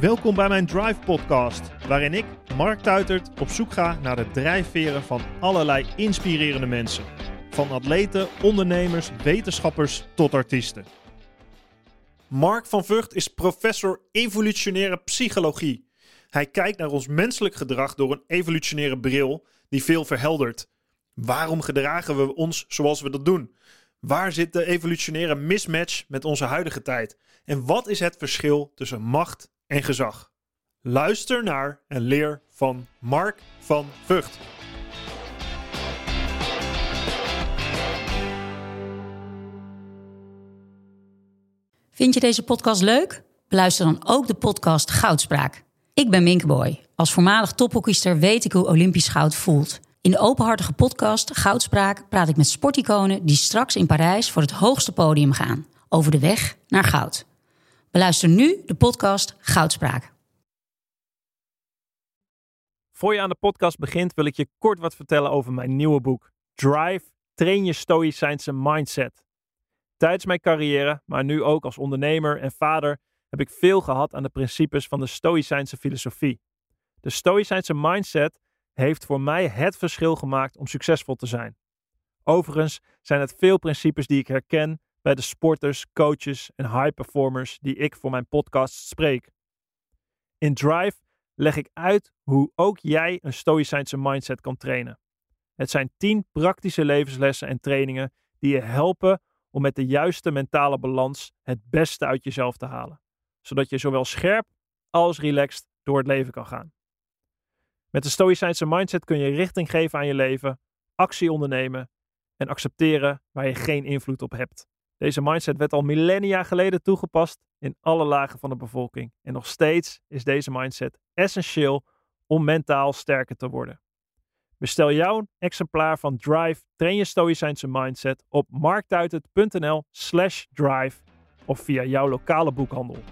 Welkom bij mijn Drive Podcast, waarin ik, Mark Tuitert, op zoek ga naar de drijfveren van allerlei inspirerende mensen. Van atleten, ondernemers, wetenschappers tot artiesten. Mark van Vught is professor evolutionaire psychologie. Hij kijkt naar ons menselijk gedrag door een evolutionaire bril die veel verheldert. Waarom gedragen we ons zoals we dat doen? Waar zit de evolutionaire mismatch met onze huidige tijd? En wat is het verschil tussen macht en gezag? Luister naar en leer van Mark van Vught. Vind je deze podcast leuk? Beluister dan ook de podcast Goudspraak. Ik ben Minkeboy. Als voormalig tophockeyster weet ik hoe Olympisch goud voelt. In de openhartige podcast Goudspraak praat ik met sporticonen die straks in Parijs voor het hoogste podium gaan. Over de weg naar goud. Beluister nu de podcast Goudspraak. Voor je aan de podcast begint wil ik je kort wat vertellen over mijn nieuwe boek. Drive, train je stoïcijnse mindset. Tijdens mijn carrière, maar nu ook als ondernemer en vader, heb ik veel gehad aan de principes van de stoïcijnse filosofie. De stoïcijnse mindset heeft voor mij het verschil gemaakt om succesvol te zijn. Overigens zijn het veel principes die ik herken bij de sporters, coaches en high performers die ik voor mijn podcast spreek. In Drive leg ik uit hoe ook jij een stoïcijnse mindset kan trainen. Het zijn 10 praktische levenslessen en trainingen die je helpen om met de juiste mentale balans het beste uit jezelf te halen, zodat je zowel scherp als relaxed door het leven kan gaan. Met de stoïcijnse mindset kun je richting geven aan je leven, actie ondernemen en accepteren waar je geen invloed op hebt. Deze mindset werd al millennia geleden toegepast in alle lagen van de bevolking. En nog steeds is deze mindset essentieel om mentaal sterker te worden. Bestel jouw exemplaar van Drive Train je Stoïcijnse Mindset op marktuitert.nl slash drive of via jouw lokale boekhandel.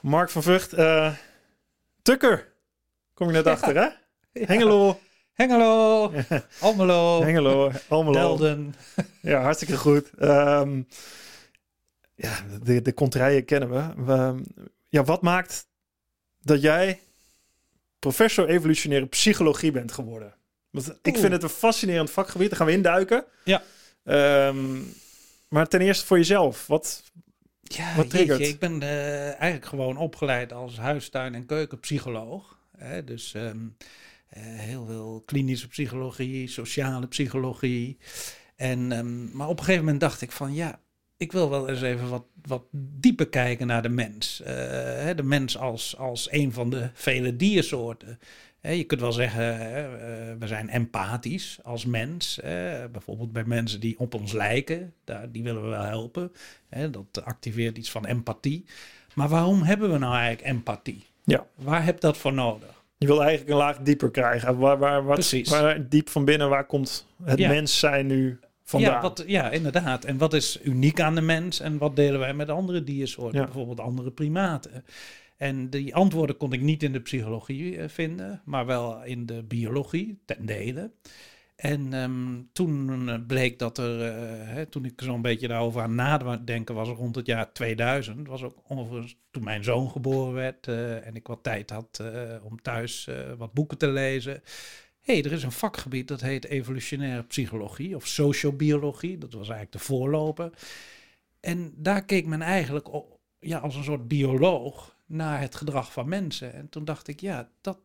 Mark van Vught, uh, Tukker, kom je net achter hè? Hengelo. Hengelo, Almelo, Hengelo, Almelo. Delden. Ja, hartstikke goed. Ehm, ja, de, de contraien kennen we. we. Ja, wat maakt dat jij professor evolutionaire psychologie bent geworden? Want ik vind het een fascinerend vakgebied. Daar gaan we induiken. Ja. Ehm, maar ten eerste voor jezelf. Wat, Ja, Wat triggert? jeetje, ik ben eh, eigenlijk gewoon opgeleid als huistuin- en keukenpsycholoog. Hè, dus ehm, eh, heel veel klinische psychologie, sociale psychologie. En, ehm, maar op een gegeven moment dacht ik van ja, ik wil wel eens even wat, wat dieper kijken naar de mens. Eh, hè, de mens als, als een van de vele diersoorten. Je kunt wel zeggen, eh, we zijn empathisch als mens. bijvoorbeeld bij mensen die op ons lijken, die willen we wel helpen. Dat activeert iets van empathie. Maar waarom hebben we nou eigenlijk empathie? Ja. Waar heb je dat voor nodig? je wil eigenlijk een laag dieper krijgen. Waar, waar, wat, Precies. waar diep van binnen, waar komt het Ja. mens zijn nu vandaan? Ja, wat, ja, inderdaad. En wat is uniek aan de mens en wat delen wij met andere diersoorten, Ja. bijvoorbeeld andere primaten? En die antwoorden kon ik niet in de psychologie eh, vinden, maar wel in de biologie, ten dele. En ehm, toen eh, bleek dat er, eh, hè, toen ik zo'n beetje daarover aan nadenken was, rond het jaar 2000, was ook ongeveer toen mijn zoon geboren werd en ik wat tijd had om thuis wat boeken te lezen. Hé, hey, er is een vakgebied dat heet evolutionaire psychologie of sociobiologie. Dat was eigenlijk de voorloper. En daar keek men eigenlijk ja, als een soort bioloog naar het gedrag van mensen. En toen dacht ik, ja, dat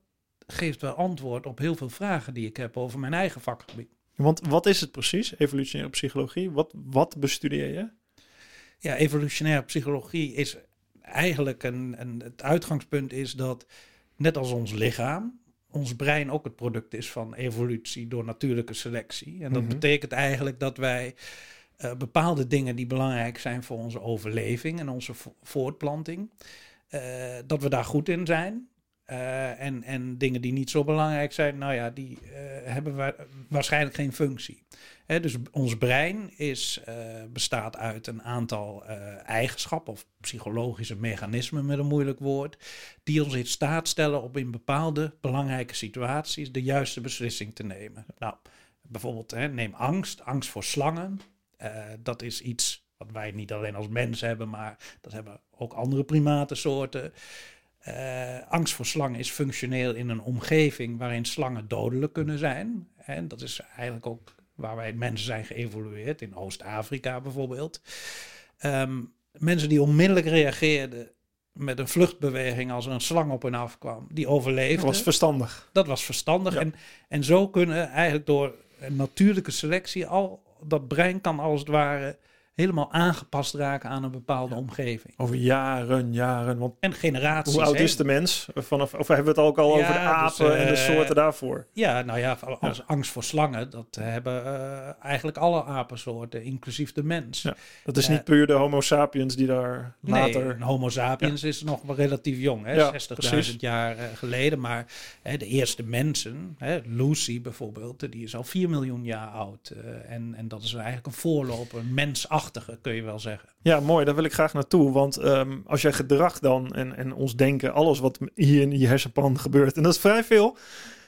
geeft wel antwoord op heel veel vragen die ik heb over mijn eigen vakgebied. Want wat is het precies, evolutionaire psychologie? Wat, wat bestudeer je? Ja, evolutionaire psychologie is eigenlijk een, een. Het uitgangspunt is dat, net als ons lichaam, ons brein ook het product is van evolutie door natuurlijke selectie. En dat Mhm. betekent eigenlijk dat wij eh, bepaalde dingen die belangrijk zijn voor onze overleving en onze vo- voortplanting, dat we daar goed in zijn. eh, en, en dingen die niet zo belangrijk zijn, nou ja, die eh, hebben wa waarschijnlijk geen functie. Hè, dus ons brein is, eh, bestaat uit een aantal eigenschappen of psychologische mechanismen met een moeilijk woord, die ons in staat stellen om in bepaalde belangrijke situaties de juiste beslissing te nemen. Nou, bijvoorbeeld hè, neem angst, angst voor slangen. dat is iets wat wij niet alleen als mens hebben, maar dat hebben ook andere primatensoorten. Uh, angst voor slangen is functioneel in een omgeving waarin slangen dodelijk kunnen zijn. En dat is eigenlijk ook waar wij mensen zijn geëvolueerd, in Oost-Afrika bijvoorbeeld. Um, mensen die onmiddellijk reageerden met een vluchtbeweging als er een slang op hen afkwam, die overleefden. Dat was verstandig. Dat was verstandig. En, en zo kunnen eigenlijk door een natuurlijke selectie al dat brein kan als het ware helemaal aangepast raken aan een bepaalde omgeving. Over jaren, jaren. Want en generaties. Hoe oud is de mens? Vanaf, of hebben we het ook al over de dus, apen en de eh, soorten daarvoor? Ja, nou ja, als angst voor slangen, dat hebben uh, eigenlijk alle apensoorten, inclusief de mens. Dat is niet puur de homo sapiens die daar later... Nee, homo sapiens is nog relatief jong, hè, 60.000 jaar geleden. Maar de eerste mensen, hè, Lucy bijvoorbeeld, die is al 4 miljoen jaar oud. en, en dat is eigenlijk een voorloper, een kun je wel zeggen. Ja, mooi. Daar wil ik graag naartoe. Want ehm, als jij gedrag dan en, en ons denken, alles wat hier in je hersenpan gebeurt, en dat is vrij veel.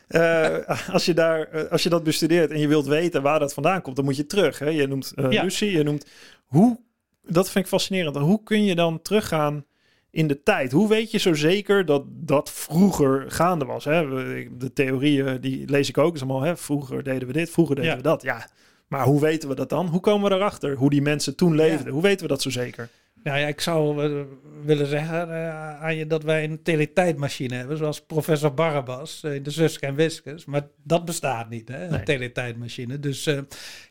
Uh, als, je daar, eh, als je dat bestudeert en je wilt weten waar dat vandaan komt, dan moet je terug. Hè? Je noemt uh, ja. Lucie, je noemt hoe. Dat vind ik fascinerend. Hoe kun je dan teruggaan in de tijd? Hoe weet je zo zeker dat dat vroeger gaande was? Hè? De theorieën die lees ik ook. Is allemaal, hè? Vroeger deden we dit, vroeger deden we dat. Ja, maar hoe weten we dat dan? Hoe komen we erachter? Hoe die mensen toen leefden? Hoe weten we dat zo zeker? Nou ja, ik zou uh, willen zeggen uh, aan je dat wij een teletijdmachine hebben, zoals professor Barabbas uh, in de Zuster en Wiskes. Maar dat bestaat niet, hè, een teletijdmachine. Dus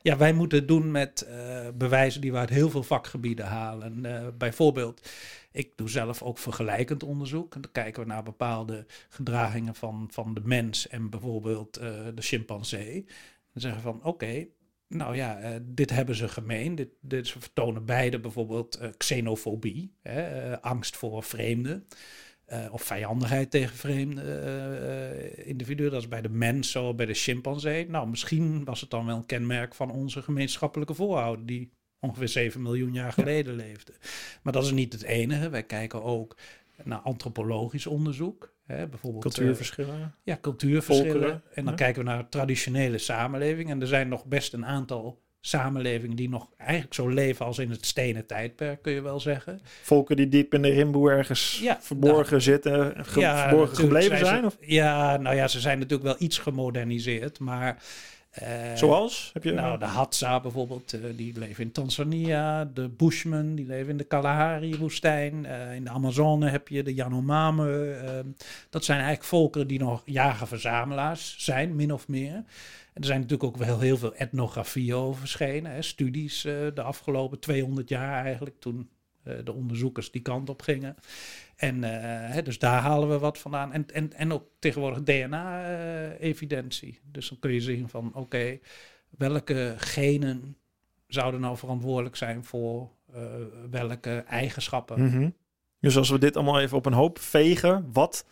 ja, wij moeten het doen met bewijzen die we uit heel veel vakgebieden halen. bijvoorbeeld, ik doe zelf ook vergelijkend onderzoek. En dan kijken we naar bepaalde gedragingen van, van de mens en bijvoorbeeld de chimpansee. Dan zeggen we van, oké, nou ja, uh, dit hebben ze gemeen. Dit, dit, ze vertonen beide bijvoorbeeld uh, xenofobie, hè, uh, angst voor vreemden. of vijandigheid tegen vreemde individuen. Dat is bij de mens zo, bij de chimpansee. Nou, misschien was het dan wel een kenmerk van onze gemeenschappelijke voorouder... die ongeveer 7 miljoen jaar geleden leefde. Maar dat is niet het enige. Wij kijken ook naar antropologisch onderzoek. Hè, bijvoorbeeld, cultuurverschillen. Uh, ja, cultuurverschillen. en dan kijken we naar traditionele samenlevingen. En er zijn nog best een aantal samenlevingen die nog eigenlijk zo leven als in het stenen tijdperk, kun je wel zeggen. Volken die diep in de rimboe ergens verborgen nou, zitten, verborgen gebleven zijn? of? Ja, nou ja, ze zijn natuurlijk wel iets gemoderniseerd, maar uh, Zoals? Heb je nou, de Hadza bijvoorbeeld, uh, die leven in Tanzania. De Bushmen, die leven in de Kalahari-woestijn. Uh, in de Amazone heb je de Yanomame. Ehm, dat zijn eigenlijk volkeren die nog jager-verzamelaars zijn, min of meer. En er zijn natuurlijk ook wel heel veel etnografie over verschenen. Hè, studies de afgelopen 200 jaar eigenlijk, toen de onderzoekers die kant op gingen. En uh, dus daar halen we wat vandaan. En, en, en ook tegenwoordig DNA-evidentie. dus dan kun je zien van oké, welke genen zouden nou verantwoordelijk zijn voor welke eigenschappen. -hmm. Dus als we dit allemaal even op een hoop vegen, wat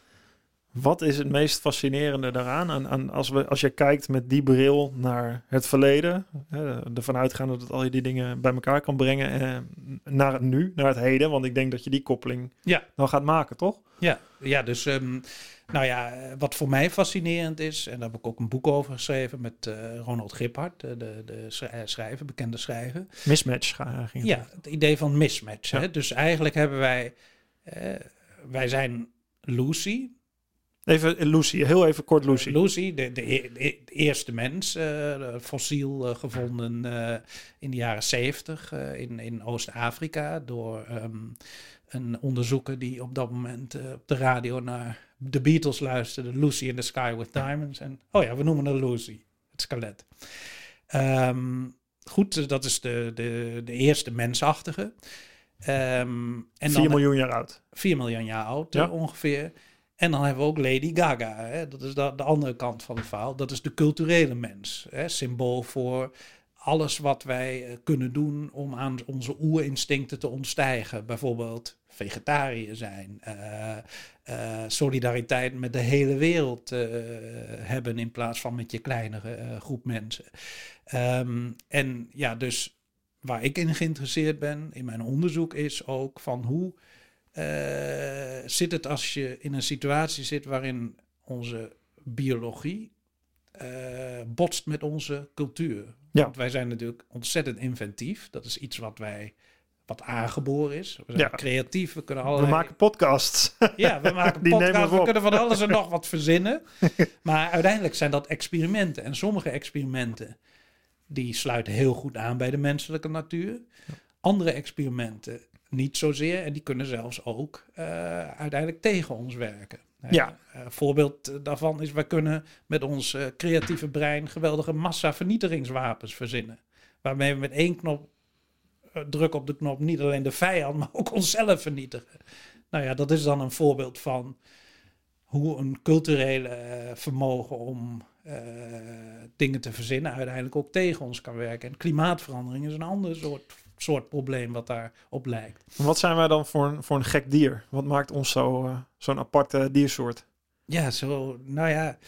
wat is het meest fascinerende daaraan? En, en als, we, als je kijkt met die bril naar het verleden, hè, ervan uitgaande dat al je die dingen bij elkaar kan brengen, eh, naar het nu, naar het heden. Want ik denk dat je die koppeling ja. dan gaat maken, toch? Ja, ja dus um, nou ja, wat voor mij fascinerend is, en daar heb ik ook een boek over geschreven met uh, Ronald Giphart, de, de, de schrijver, bekende schrijver. Mismatch ging Ja, het idee van mismatch. Ja. Hè? Dus eigenlijk hebben wij, uh, wij zijn Lucy, Even Lucy, heel even kort Lucy. Lucy, de, de, de eerste mens, uh, fossiel uh, gevonden uh, in de jaren 70 in, in Oost-Afrika door um, een onderzoeker die op dat moment op de radio naar de Beatles luisterde. Lucy in the Sky with Diamonds. En, oh ja, we noemen het Lucy, het skelet. Um, goed, dat is de, de, de eerste mensachtige. Um, en 4 miljoen jaar oud. 4 miljoen jaar oud ja. ongeveer. En dan hebben we ook Lady Gaga. Hè? Dat is de, de, andere kant van het verhaal. Dat is de culturele mens. Hè? Symbool voor alles wat wij eh, kunnen doen om aan onze oerinstincten te ontstijgen. Bijvoorbeeld vegetariër zijn, uh, uh, solidariteit met de hele wereld hebben in plaats van met je kleinere groep mensen. Um, en ja, dus waar ik in geïnteresseerd ben in mijn onderzoek is ook van hoe zit het als je in een situatie zit waarin onze biologie botst met onze cultuur. Ja. Want wij zijn natuurlijk ontzettend inventief. Dat is iets wat wij wat aangeboren is. We zijn Ja. creatief, we kunnen allerlei... We maken podcasts. Ja, we maken Die podcasts, we we kunnen van alles en nog wat verzinnen. Maar uiteindelijk zijn dat experimenten. En sommige experimenten, die sluiten heel goed aan bij de menselijke natuur. Andere experimenten niet zozeer. En die kunnen zelfs ook eh, uiteindelijk tegen ons werken. Eh, Ja. eh, voorbeeld daarvan is, wij kunnen met ons eh, creatieve brein geweldige massavernietigingswapens verzinnen. Waarmee we met één knop, eh, druk op de knop, niet alleen de vijand, maar ook onszelf vernietigen. Nou ja, dat is dan een voorbeeld van hoe een culturele eh, vermogen om eh, dingen te verzinnen uiteindelijk ook tegen ons kan werken. En klimaatverandering is een ander soort, soort probleem wat daarop lijkt. Wat zijn wij dan voor een, voor een gek dier? Wat maakt ons zo, eh, zo'n aparte diersoort? Ja, zo, nou ja,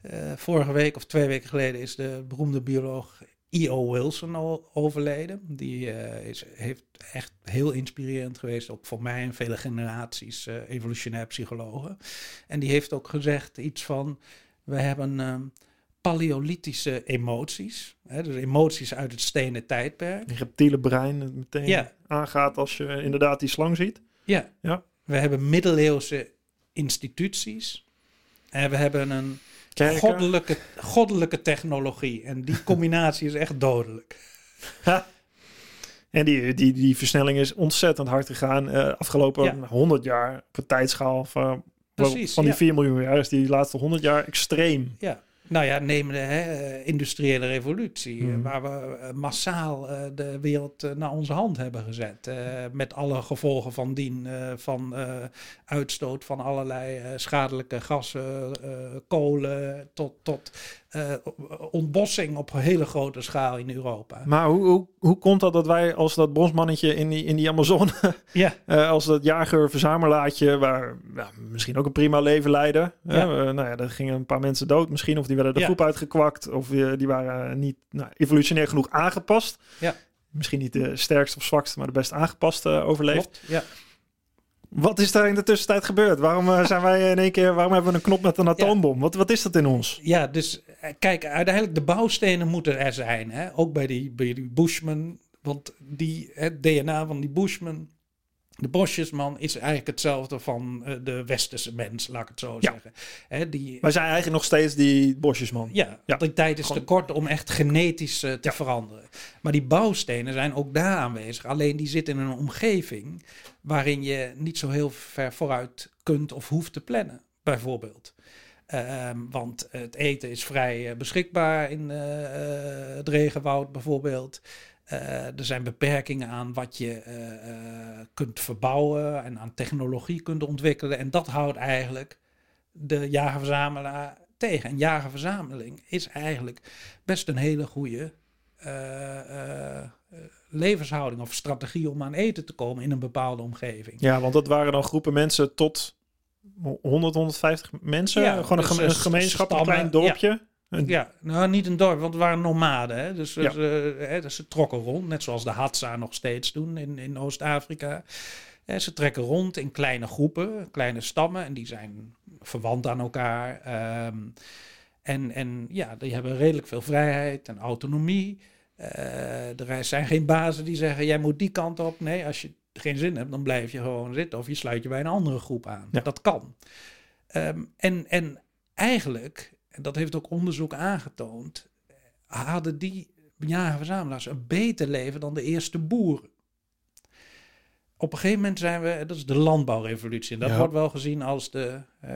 eh, vorige week of twee weken geleden is de beroemde bioloog E.O. Wilson overleden. Die eh, is, heeft echt heel inspirerend geweest, ook voor mij en vele generaties evolutionair psychologen. En die heeft ook gezegd iets van, we hebben ehm, paleolithische emoties, hè, dus emoties uit het stenen tijdperk. Die reptiele brein meteen Ja. aangaat als je inderdaad die slang ziet. Ja. Ja. we hebben middeleeuwse instituties. En we hebben een Kerken. goddelijke, goddelijke technologie. En die combinatie is echt dodelijk. En die, die, die versnelling is ontzettend hard gegaan. eh afgelopen Ja. 100 jaar op een tijdschaal van, Precies, van die ja. 4 miljoen jaar is die laatste 100 jaar extreem. Ja. Nou ja, neem de hè, eh, industriële revolutie, Mhm. waar we eh, massaal eh, de wereld naar onze hand hebben gezet. met alle gevolgen van dien, van uitstoot van allerlei schadelijke gassen, kolen, tot, tot eh, ontbossing op hele grote schaal in Europa. Maar hoe, hoe, hoe komt dat dat wij als dat bosmannetje in die, in die Amazone, Ja, eh, als dat jager-verzamelaartje, waar ja, misschien ook een prima leven leiden. Ja. eh, nou ja, er gingen een paar mensen dood misschien, of die werden de groep uitgekwakt, of die waren niet nou, evolutionair genoeg aangepast. Ja. Misschien niet de sterkste of zwakste, maar de best aangepaste overleefd. Ja. Wat is daar in de tussentijd gebeurd? Waarom zijn wij in één keer, waarom hebben we een knop met een atoombom? Wat, wat is dat in ons? Ja, dus kijk, uiteindelijk de bouwstenen moeten er zijn. Hè? Ook bij die, bij die Bushman. Want die, het DNA van die Bushman, de bosjesman, is eigenlijk hetzelfde van eh, de westerse mens, laat ik het zo Ja. zeggen. Hè, die, Wij zijn eigenlijk nog steeds die bosjesman. ja, Ja. die tijd is te kort om echt genetisch eh, te Ja. veranderen. Maar die bouwstenen zijn ook daar aanwezig. Alleen die zitten in een omgeving waarin je niet zo heel ver vooruit kunt of hoeft te plannen, bijvoorbeeld. Ehm, want het eten is vrij eh, beschikbaar in eh, eh, het regenwoud bijvoorbeeld. Er zijn beperkingen aan wat je kunt verbouwen en aan technologie kunt ontwikkelen. En dat houdt eigenlijk de jager-verzamelaar tegen. En jager-verzameling is eigenlijk best een hele goede levenshouding of strategie om aan eten te komen in een bepaalde omgeving. Ja, want dat waren dan groepen mensen tot 100, 150 mensen. Ja, Gewoon een, dus, geme- een gemeenschap, een klein dorpje. Een- Ja, nou niet een dorp, want het waren nomaden. Hè? Dus, Ja. eh, hè, dus ze trokken rond, net zoals de Hadza nog steeds doen in, in Oost-Afrika. Ze trekken rond in kleine groepen, kleine stammen. En die zijn verwant aan elkaar. ehm, en, en ja, die hebben redelijk veel vrijheid en autonomie. Eh, er zijn geen bazen die zeggen, jij moet die kant op. Nee, als je geen zin hebt, dan blijf je gewoon zitten. Of je sluit je bij een andere groep aan. Ja. Dat kan. Ehm, en, en eigenlijk, en dat heeft ook onderzoek aangetoond, hadden die jager-verzamelaars een beter leven dan de eerste boeren. Op een gegeven moment zijn we, dat is de landbouwrevolutie. En dat Ja. wordt wel gezien als de, eh,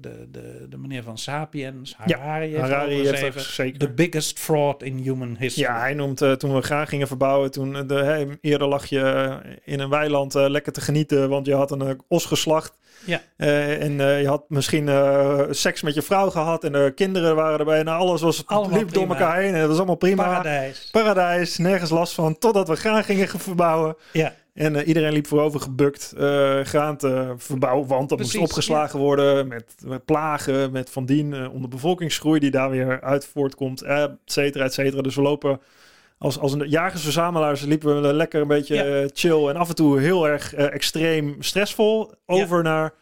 de, de, de meneer van Sapiens, Harari. heeft Harari heeft zeker. The biggest fraud in human history. Ja, hij noemt eh, toen we graan gingen verbouwen, toen eh, de, hè, eerder lag je in een weiland lekker te genieten, want je had een os geslacht. Ja. Eh, en eh, je had misschien eh, seks met je vrouw gehad en de kinderen waren erbij. En alles was Allemaal liep door elkaar heen en het was allemaal prima. Paradijs. Paradijs, nergens last van. Totdat we graan gingen verbouwen. Ja, En iedereen liep voorover gebukt graan te verbouwen. Want dat Precies, moest opgeslagen worden met, met plagen, met van dien eh, onder bevolkingsgroei die daar weer uit voortkomt, et cetera, et cetera. Dus we lopen als, als een jagers-verzamelaars liepen we lekker een beetje Ja. eh, chill en af en toe heel erg eh, extreem stressvol over naar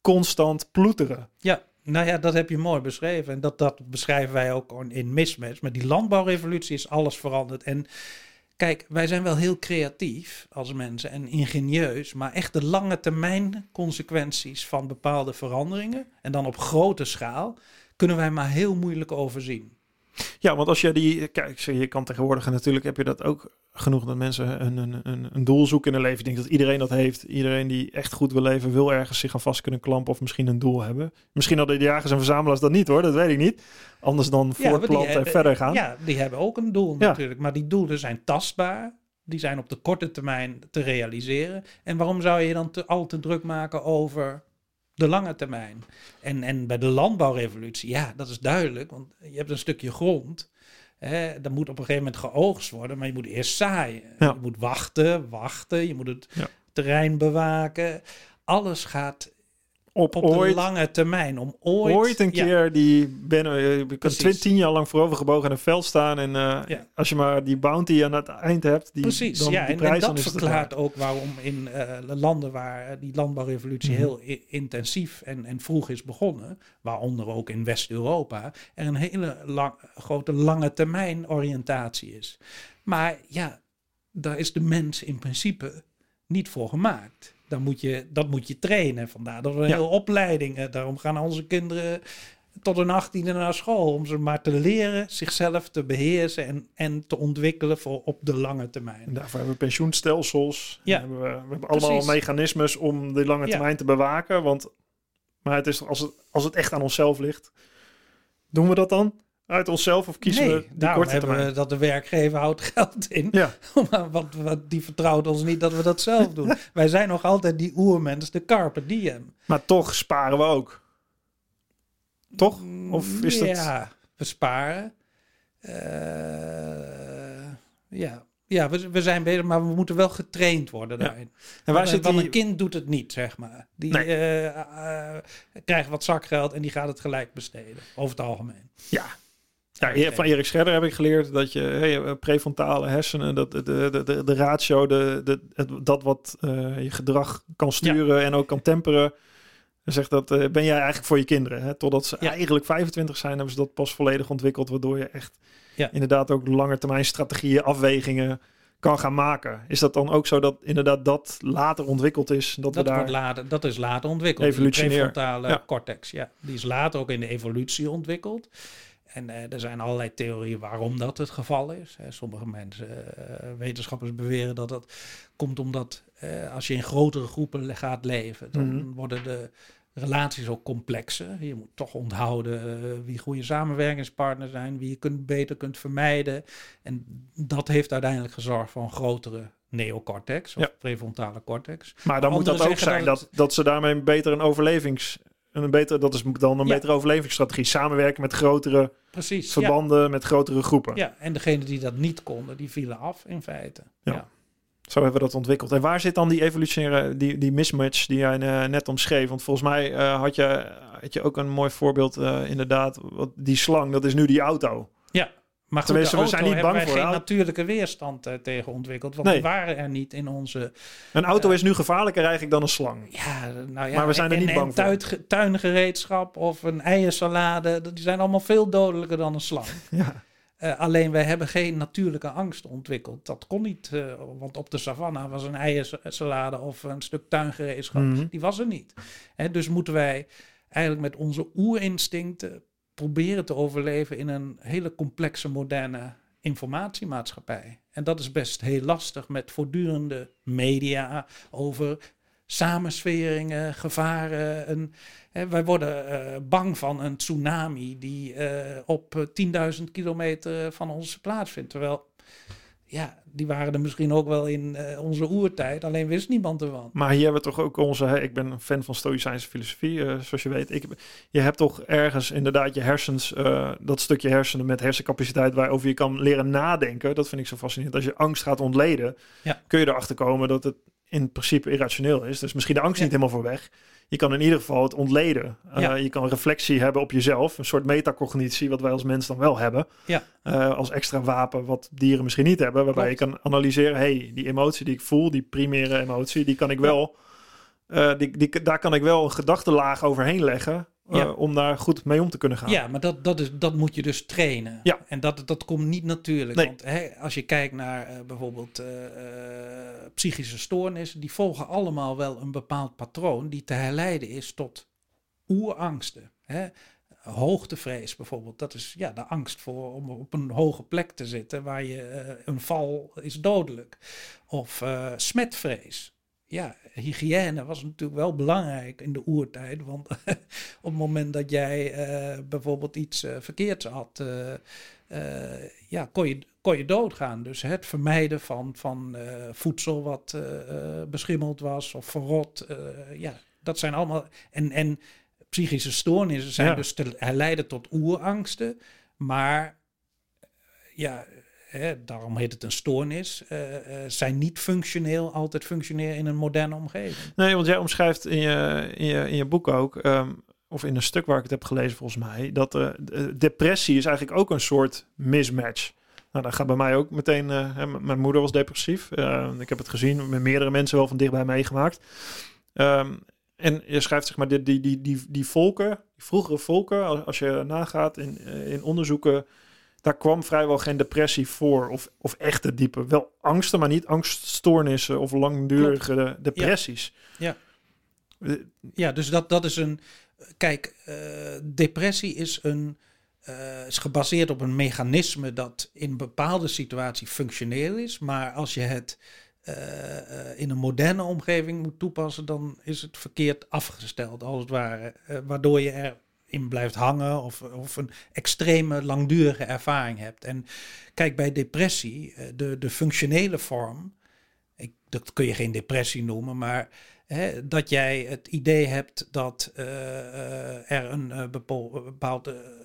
constant ploeteren. ja. Nou ja, dat heb je mooi beschreven. En dat, dat beschrijven wij ook in Mismatch. Met die landbouwrevolutie is alles veranderd. En kijk, wij zijn wel heel creatief als mensen en ingenieus. Maar echt de lange termijn consequenties van bepaalde veranderingen. En dan op grote schaal. Kunnen wij maar heel moeilijk overzien. Ja, want als je die, kijk, je kan tegenwoordig en natuurlijk heb je dat ook genoeg dat mensen een, een, een, een doel zoeken in hun leven. Ik denk dat iedereen dat heeft. Iedereen die echt goed wil leven, wil ergens zich aan vast kunnen klampen of misschien een doel hebben. Misschien hadden de jagers en verzamelaars dat niet hoor, dat weet ik niet. Anders dan Ja, voortplanten en hebben- verder gaan. Ja, die hebben ook een doel Ja. natuurlijk. Maar die doelen zijn tastbaar. Die zijn op de korte termijn te realiseren. En waarom zou je dan te, al te druk maken over de lange termijn? En, en bij de landbouwrevolutie, ja, dat is duidelijk. Want je hebt een stukje grond. Hè, dat moet op een gegeven moment geoogst worden. Maar je moet eerst zaaien. Ja. Je moet wachten, wachten. Je moet het Ja. terrein bewaken. Alles gaat Op, op ooit, de lange termijn. Om ooit, ooit een ja, keer die ben eh, je kan tien jaar lang voorover gebogen in een veld staan en eh, Ja. als je maar die bounty aan het eind hebt, die, Precies, dan, ja. die prijs, en dat verklaart ook waarom in eh, de landen waar eh, die landbouwrevolutie Mhm. heel intensief en, en vroeg is begonnen, waaronder ook in West-Europa, er een hele lang, grote lange termijn oriëntatie is. Maar ja, daar is de mens in principe niet voor gemaakt. Dan moet je, dat moet je trainen. Vandaar dat we een Ja. hele opleiding. eh, Daarom gaan onze kinderen tot hun achttiende naar school. Om ze maar te leren zichzelf te beheersen en, en te ontwikkelen voor op de lange termijn. En daarvoor hebben we pensioenstelsels. Ja. Hebben we, we hebben allemaal mechanismes om de lange Ja. termijn te bewaken. Want, maar het is, als, het, als het echt aan onszelf ligt, doen we dat dan? Uit onszelf of kiezen nee, we die daarom korte hebben termijn? we dat de werkgever houdt geld in. Ja, Maar wat, wat, die vertrouwt ons niet dat we dat zelf doen. Wij zijn nog altijd die oermens, de carpe diem. maar toch sparen we ook. Toch? Of is dat... Ja, we sparen. Eh, ja, ja we, we zijn bezig, maar we moeten wel getraind worden Ja. daarin. En waar zit Want die... een kind doet het niet, zeg maar. Die Nee. eh, eh, krijgt wat zakgeld en die gaat het gelijk besteden. Over het algemeen. Ja. Ja, van Erik Scherder heb ik geleerd dat je hey, eh, prefrontale hersenen, dat de, de, de, de ratio, de, de, dat wat eh, je gedrag kan sturen en ook kan temperen. Hij zegt dat eh, ben jij eigenlijk voor je kinderen. Hè? Totdat ze Ja. eigenlijk 25 zijn, hebben ze dat pas volledig ontwikkeld, waardoor je echt Ja. inderdaad ook lange termijn strategieën, afwegingen kan gaan maken. Is dat dan ook zo dat inderdaad dat later ontwikkeld is? Dat, Dat, we daar... wordt later, dat is later ontwikkeld. Evolutionair. prefrontale Ja. cortex, ja. Die is later ook in de evolutie ontwikkeld. En eh, er zijn allerlei theorieën waarom dat het geval is. Hè. Sommige mensen, eh, wetenschappers beweren dat dat komt omdat eh, als je in grotere groepen gaat leven, dan Mhm. worden de relaties ook complexer. Je moet toch onthouden wie goede samenwerkingspartners zijn, wie je kunt, beter kunt vermijden. En dat heeft uiteindelijk gezorgd voor een grotere neocortex, of Ja. prefrontale cortex. Maar dan moet dat ook zijn dat dat, dat ze daarmee beter een overlevings... Een betere, dat is dan een Ja. betere overlevingsstrategie. Samenwerken met grotere Precies. ja. verbanden, met grotere groepen. Ja, en degenen die dat niet konden, die vielen af in feite. Ja. Ja. Zo hebben we dat ontwikkeld. En waar zit dan die evolutionaire, die, die mismatch die jij eh, net omschreef? Want volgens mij eh, had, je, had je ook een mooi voorbeeld, eh, inderdaad. Wat, die slang, dat is nu die auto. Maar goed, Tenminste, we zijn niet hebben bang wij voor geen de natuurlijke weerstand eh, tegen ontwikkeld. Want Nee. die waren er niet in onze... Een auto Ja. is nu gevaarlijker eigenlijk dan een slang. Ja, nou ja, Maar we zijn er en, niet en bang voor. tuitge- tuingereedschap of een eiersalade, die zijn allemaal veel dodelijker dan een slang. Ja. Eh, alleen wij hebben geen natuurlijke angst ontwikkeld. Dat kon niet, eh, want op de savanne was een eiersalade of een stuk tuingereedschap. Mhm. Die was er niet. Hè, dus moeten wij eigenlijk met onze oerinstincten proberen te overleven in een hele complexe, moderne informatiemaatschappij. En dat is best heel lastig met voortdurende media over samensweringen, gevaren. Hè, wij worden eh, bang van een tsunami die eh, op eh, 10.000 kilometer van ons plaatsvindt. Terwijl ja, die waren er misschien ook wel in uh, onze oertijd, alleen wist niemand ervan. Maar hier hebben we toch ook onze, hè, ik ben een fan van Stoïcijnse filosofie, uh, zoals je weet. Ik, je hebt toch ergens inderdaad je hersens, uh, dat stukje hersenen met hersencapaciteit waarover je kan leren nadenken. Dat vind ik zo fascinerend. Als je angst gaat ontleden, ja. kun je erachter komen dat het in principe irrationeel is. Dus misschien de angst niet helemaal voor weg je kan in ieder geval het ontleden. Uh, Je kan reflectie hebben op jezelf. Een soort metacognitie, wat wij als mens dan wel hebben. Ja. Uh, als extra wapen, wat dieren misschien niet hebben. Waarbij je kan analyseren, hey, die emotie die ik voel, die primaire emotie, die kan ik wel... Uh, die, die, daar kan ik wel een gedachtenlaag overheen leggen. Uh, om daar goed mee om te kunnen gaan. Ja, maar dat, dat, is, dat moet je dus trainen. Ja. En dat, dat komt niet natuurlijk. Nee. Want hè, als je kijkt naar uh, bijvoorbeeld uh, psychische stoornissen, die volgen allemaal wel een bepaald patroon die te herleiden is tot oerangsten. Hè. Hoogtevrees bijvoorbeeld, dat is ja, de angst voor om op een hoge plek te zitten waar je een val is dodelijk. Of smetvrees ja, hygiëne was natuurlijk wel belangrijk in de oertijd. Want op het moment dat jij uh, bijvoorbeeld iets uh, verkeerds had, uh, ja, kon, je, kon je doodgaan. Dus het vermijden van, van voedsel wat beschimmeld was of verrot. ja, dat zijn allemaal. En, en psychische stoornissen zijn dus te herleiden tot oerangsten. Maar ja, daarom heet het een stoornis, uh, zijn niet functioneel altijd functioneren in een moderne omgeving. Nee, want jij omschrijft in je, in je, in je boek ook, ehm, of in een stuk waar ik het heb gelezen volgens mij, dat uh, depressie is eigenlijk ook een soort mismatch. Nou, dat gaat bij mij ook meteen. Mijn moeder was depressief. ik heb het gezien, met meerdere mensen wel van dichtbij meegemaakt. Um, en je schrijft zeg maar die, die, die, die, die volken, die vroegere volken, als je nagaat in, in onderzoeken daar kwam vrijwel geen depressie voor. Of, of echte diepe. Wel angsten, maar niet angststoornissen of langdurige depressies. Ja. ja. Ja, dus dat, dat is een. Kijk, uh, depressie is een. Uh, is gebaseerd op een mechanisme dat in bepaalde situaties functioneel is. Maar als je het uh, in een moderne omgeving moet toepassen, dan is het verkeerd afgesteld, als het ware. waardoor je er in blijft hangen of, of een extreme langdurige ervaring hebt. En kijk, bij depressie, eh, de, de functionele vorm, ik, dat kun je geen depressie noemen, maar hè, dat jij het idee hebt dat uh, er een uh, bepaalde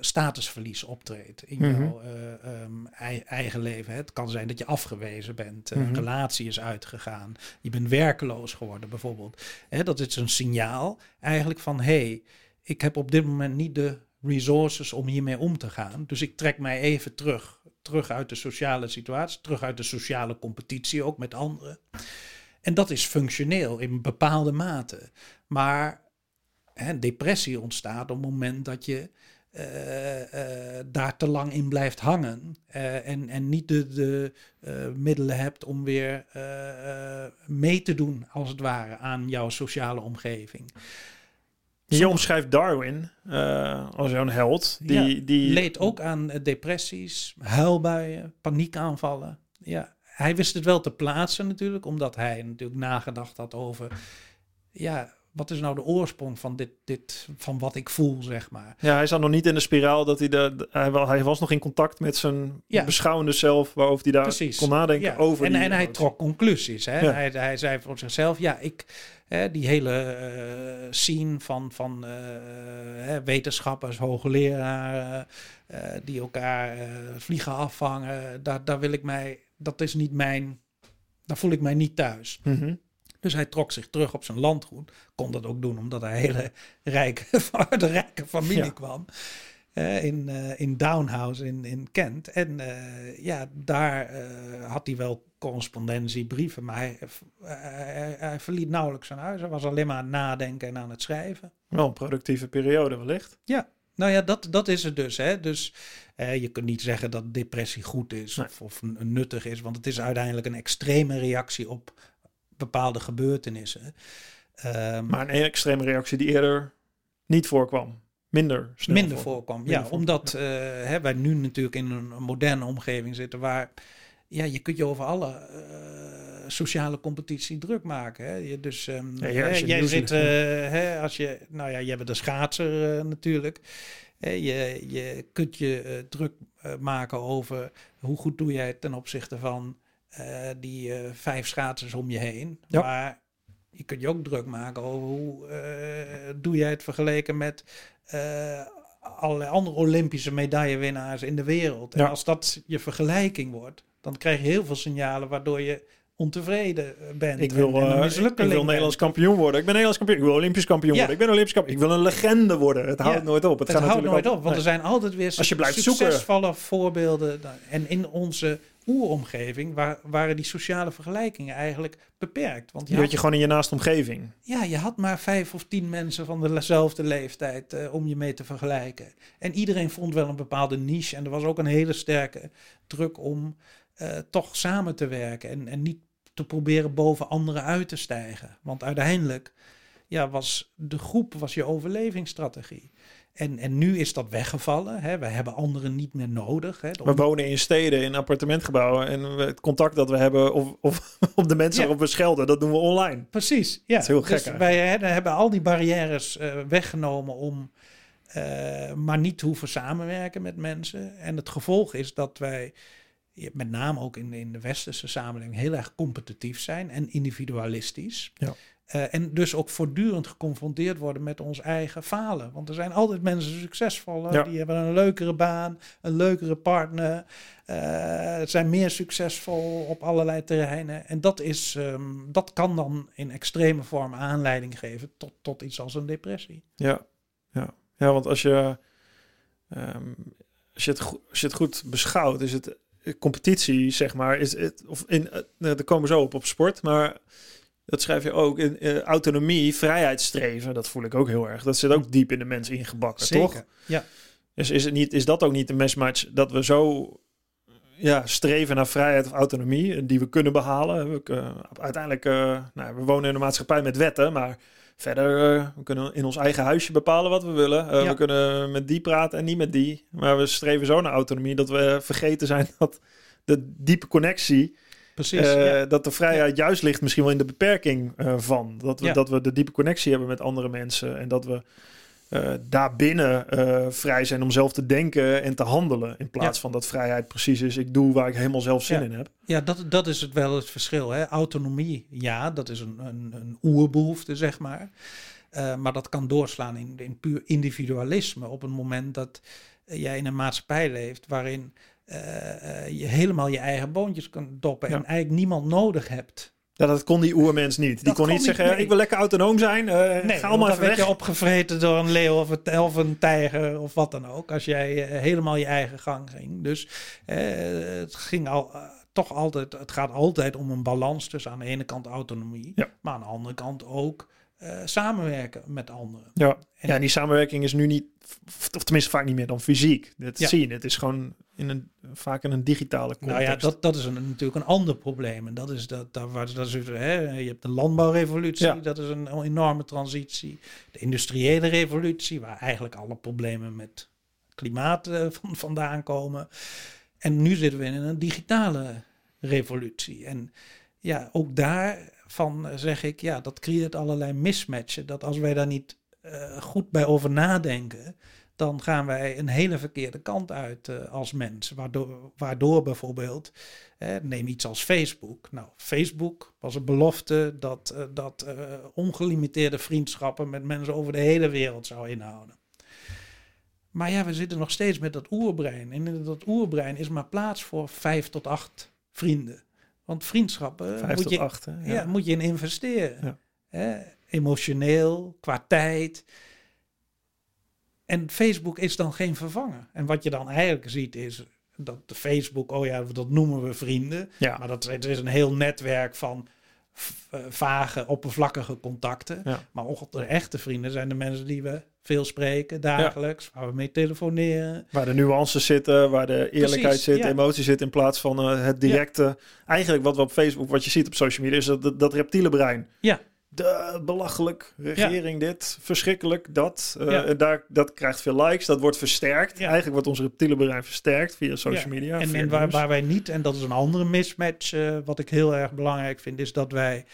statusverlies optreedt in mm jouw um, eigen leven. Het kan zijn dat je afgewezen bent, een mhm. relatie is uitgegaan, je bent werkeloos geworden bijvoorbeeld. Hè, dat is een signaal eigenlijk van hey, ik heb op dit moment niet de resources om hiermee om te gaan. Dus ik trek mij even terug. Terug uit de sociale situatie, terug uit de sociale competitie ook met anderen. En dat is functioneel in bepaalde mate. Maar hè, depressie ontstaat op het moment dat je uh, uh, daar te lang in blijft hangen. Uh, en, en niet de, de middelen hebt om weer mee te doen, als het ware, aan jouw sociale omgeving. Je omschrijft Darwin uh, als jouw held. Die, ja, die leed ook aan eh, depressies, huilbuien, paniekaanvallen. Ja, hij wist het wel te plaatsen natuurlijk, omdat hij natuurlijk nagedacht had over... Ja, wat is nou de oorsprong van dit, dit, van wat ik voel, zeg maar. Ja, hij zat nog niet in de spiraal dat hij de, hij, wel, hij was nog in contact met zijn ja. beschouwende zelf, waarover hij daar Precies. kon nadenken ja. over. En, die, en hij trok conclusies. Hè? Hij, hij zei voor zichzelf, ja, ik, hè, die hele uh, scene van, van uh, wetenschappers, hoogleraren, uh, die elkaar vliegen afvangen, daar, daar wil ik mij, dat is niet mijn, daar voel ik mij niet thuis. Mm -hmm. Dus hij trok zich terug op zijn landgoed. Kon dat ook doen omdat hij hele rijke, de rijke familie kwam. Uh, in, uh, in Downhouse in, in Kent. En uh, ja, daar had hij wel correspondentie, brieven, maar hij, hij, hij, verliet nauwelijks zijn huis. Hij was alleen maar aan het nadenken en aan het schrijven. Wel een productieve periode wellicht. Ja, nou ja, dat, dat is het dus. Hè. Dus je kunt niet zeggen dat depressie goed is nee. of, of nuttig is, want het is uiteindelijk een extreme reactie op bepaalde gebeurtenissen. Um, maar een extreme reactie die eerder niet voorkwam. Minder snel Minder voorkwam, ja. Omdat ja. Uh, hè, wij nu natuurlijk in een moderne omgeving zitten waar... Ja, je kunt je over alle uh, sociale competitie druk maken. Hè. Je, dus um, ja, hè, jij zit, uh, hè, als je, nou ja, jij bent de schaatser natuurlijk. je, je kunt je druk eh, maken over hoe goed doe jij het ten opzichte van eh, die eh, vijf schaatsers om je heen. Ja. Maar je kunt je ook druk maken over hoe eh, doe jij het vergeleken met allerlei andere Olympische medaillewinnaars in de wereld. En als dat je vergelijking wordt, dan krijg je heel veel signalen waardoor je ontevreden bent. Ik wil, en- ik wil. Nederlands kampioen worden. Ik ben Nederlands kampioen. Ik wil Olympisch kampioen Ja. worden. Ik ben Olympisch kampioen. Ik wil een legende worden. Het houdt Ja. nooit op. Het, Het gaat houdt natuurlijk nooit op, want nee. er zijn altijd weer Als je blijft zoeken. succesvolle voorbeelden. En in onze oeromgeving waar, waren die sociale vergelijkingen eigenlijk beperkt. Want je had je gewoon in je naaste omgeving. ja, je had maar vijf of tien mensen van dezelfde leeftijd eh, om je mee te vergelijken. En iedereen vond wel een bepaalde niche. En er was ook een hele sterke druk om eh, toch samen te werken. En, en niet te proberen boven anderen uit te stijgen. Want uiteindelijk ja, was de groep was je overlevingsstrategie. En, en nu is dat weggevallen. Hè. We hebben anderen niet meer nodig. Hè. We wonen in steden, in appartementgebouwen. En het contact dat we hebben of, of op de mensen Ja. waarop we schelden, dat doen we online. Precies, ja. is heel gek dus wij hè, hebben al die barrières eh, weggenomen om eh, maar niet te hoeven samenwerken met mensen. En het gevolg is dat wij, met name ook in, in de westerse samenleving, heel erg competitief zijn en individualistisch. Ja. Eh, en dus ook voortdurend geconfronteerd worden met ons eigen falen. Want er zijn altijd mensen succesvoller, Ja. die hebben een leukere baan, een leukere partner, eh, zijn meer succesvol op allerlei terreinen. En dat, is, ehm, dat kan dan in extreme vorm aanleiding geven tot, tot iets als een depressie. Ja, ja. ja want als je, ehm, als, je het, als je het goed beschouwt, is het eh, competitie, zeg maar, is het, of in, nou, daar komen we zo op op sport, maar dat schrijf je ook in eh, autonomie, vrijheidsstreven, dat voel ik ook heel erg. Dat zit ook diep in de mens ingebakken, toch? Ja, Dus is, het niet, is dat ook niet de mismatch dat we zo ja, streven naar vrijheid of autonomie eh, die we kunnen behalen? We, eh, uiteindelijk, nou, we wonen in een maatschappij met wetten, maar verder uh, we kunnen in ons eigen huisje bepalen wat we willen. Uh, Ja. We kunnen met die praten en niet met die. Maar we streven zo naar autonomie dat we vergeten zijn dat de diepe connectie, precies. uh, ja. dat de vrijheid juist ligt misschien wel in de beperking uh, van. Dat we, dat we de diepe connectie hebben met andere mensen en dat we uh, daarbinnen vrij zijn om zelf te denken en te handelen. In plaats van dat vrijheid precies is, ik doe waar ik helemaal zelf zin in heb. Ja, dat, dat is het wel het verschil. Hè? Autonomie, ja, dat is een, een, een oerbehoefte, zeg maar. Uh, maar dat kan doorslaan in, in puur individualisme op een moment dat jij in een maatschappij leeft waarin je helemaal je eigen boontjes kunt doppen Ja. en eigenlijk niemand nodig hebt. Ja, dat kon die oermens niet. Die Dat kon niet zeggen, nee. ik wil lekker autonoom zijn. eh, Nee, ga allemaal dan even werd weg. je opgevreten door een leeuw of een, of een tijger of wat dan ook. Als jij eh, helemaal je eigen gang ging. Dus eh, het ging al, eh, toch altijd, het gaat altijd om een balans tussen aan de ene kant autonomie, Ja. maar aan de andere kant ook eh, samenwerken met anderen. Ja. En- ja, en die samenwerking is nu niet, of tenminste vaak niet meer dan fysiek. Dat Ja. zien. Het is gewoon in een, vaak in een digitale context. Nou ja, dat, dat is een, natuurlijk een ander probleem. En dat is dat, dat, waar- dat is, hè, je hebt de landbouwrevolutie, Ja. dat is een enorme transitie. De industriële revolutie, waar eigenlijk alle problemen met klimaat eh, van, vandaan komen. En nu zitten we in een digitale revolutie. En ja, ook daarvan eh, zeg ik, ja, dat creëert allerlei mismatchen. Dat als wij daar niet eh, goed bij over nadenken, dan gaan wij een hele verkeerde kant uit eh, als mens. Waardoor, waardoor bijvoorbeeld, eh, neem iets als Facebook. Nou, Facebook was een belofte dat, eh, dat eh, ongelimiteerde vriendschappen met mensen over de hele wereld zou inhouden. Maar ja, we zitten nog steeds met dat oerbrein. En in dat oerbrein is maar plaats voor vijf tot acht vrienden. Want vriendschappen Vijf moet, je, acht. Hè? ja. Ja. moet je in investeren. Ja. Emotioneel, qua tijd. En Facebook is dan geen vervanger. En wat je dan eigenlijk ziet is dat de Facebook, oh ja, dat noemen we vrienden. Ja. Maar dat, het is een heel netwerk van eh, vage, oppervlakkige contacten. Ja. Maar de echte vrienden zijn de mensen die we veel spreken dagelijks, waar we mee telefoneren. Waar de nuances zitten, waar de eerlijkheid Precies, zit, ja. emotie zit, in plaats van eh, het directe. Eigenlijk wat we op Facebook, wat je ziet op social media, is dat, dat, dat reptiele brein. Ja. De, belachelijk, regering dit, verschrikkelijk, dat. Eh, Ja. daar, dat krijgt veel likes, dat wordt versterkt. Ja. Eigenlijk wordt ons reptiele brein versterkt via social media. En, waar, waar wij niet, en dat is een andere mismatch, eh, wat ik heel erg belangrijk vind, is dat wij,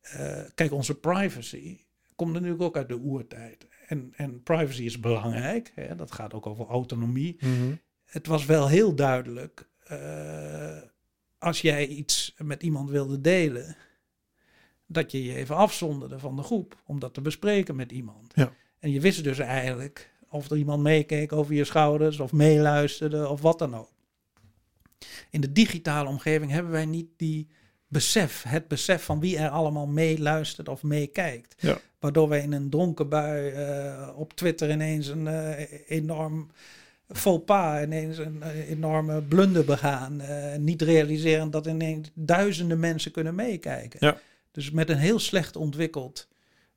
eh, kijk, onze privacy komt natuurlijk ook uit de oertijd. En, en privacy is belangrijk, hè, dat gaat ook over autonomie. Mhm. het was wel heel duidelijk. als jij iets met iemand wilde delen, dat je je even afzonderde van de groep om dat te bespreken met iemand. Ja. En je wist dus eigenlijk of er iemand meekeek over je schouders of meeluisterde of wat dan ook. In de digitale omgeving hebben wij niet die besef, het besef van wie er allemaal meeluistert of meekijkt. Ja. Waardoor wij in een dronken bui eh, op Twitter ineens een eh, enorm faux pas, ineens een eh, enorme blunder begaan. niet realiseren dat ineens duizenden mensen kunnen meekijken. Ja. Dus met een heel slecht ontwikkeld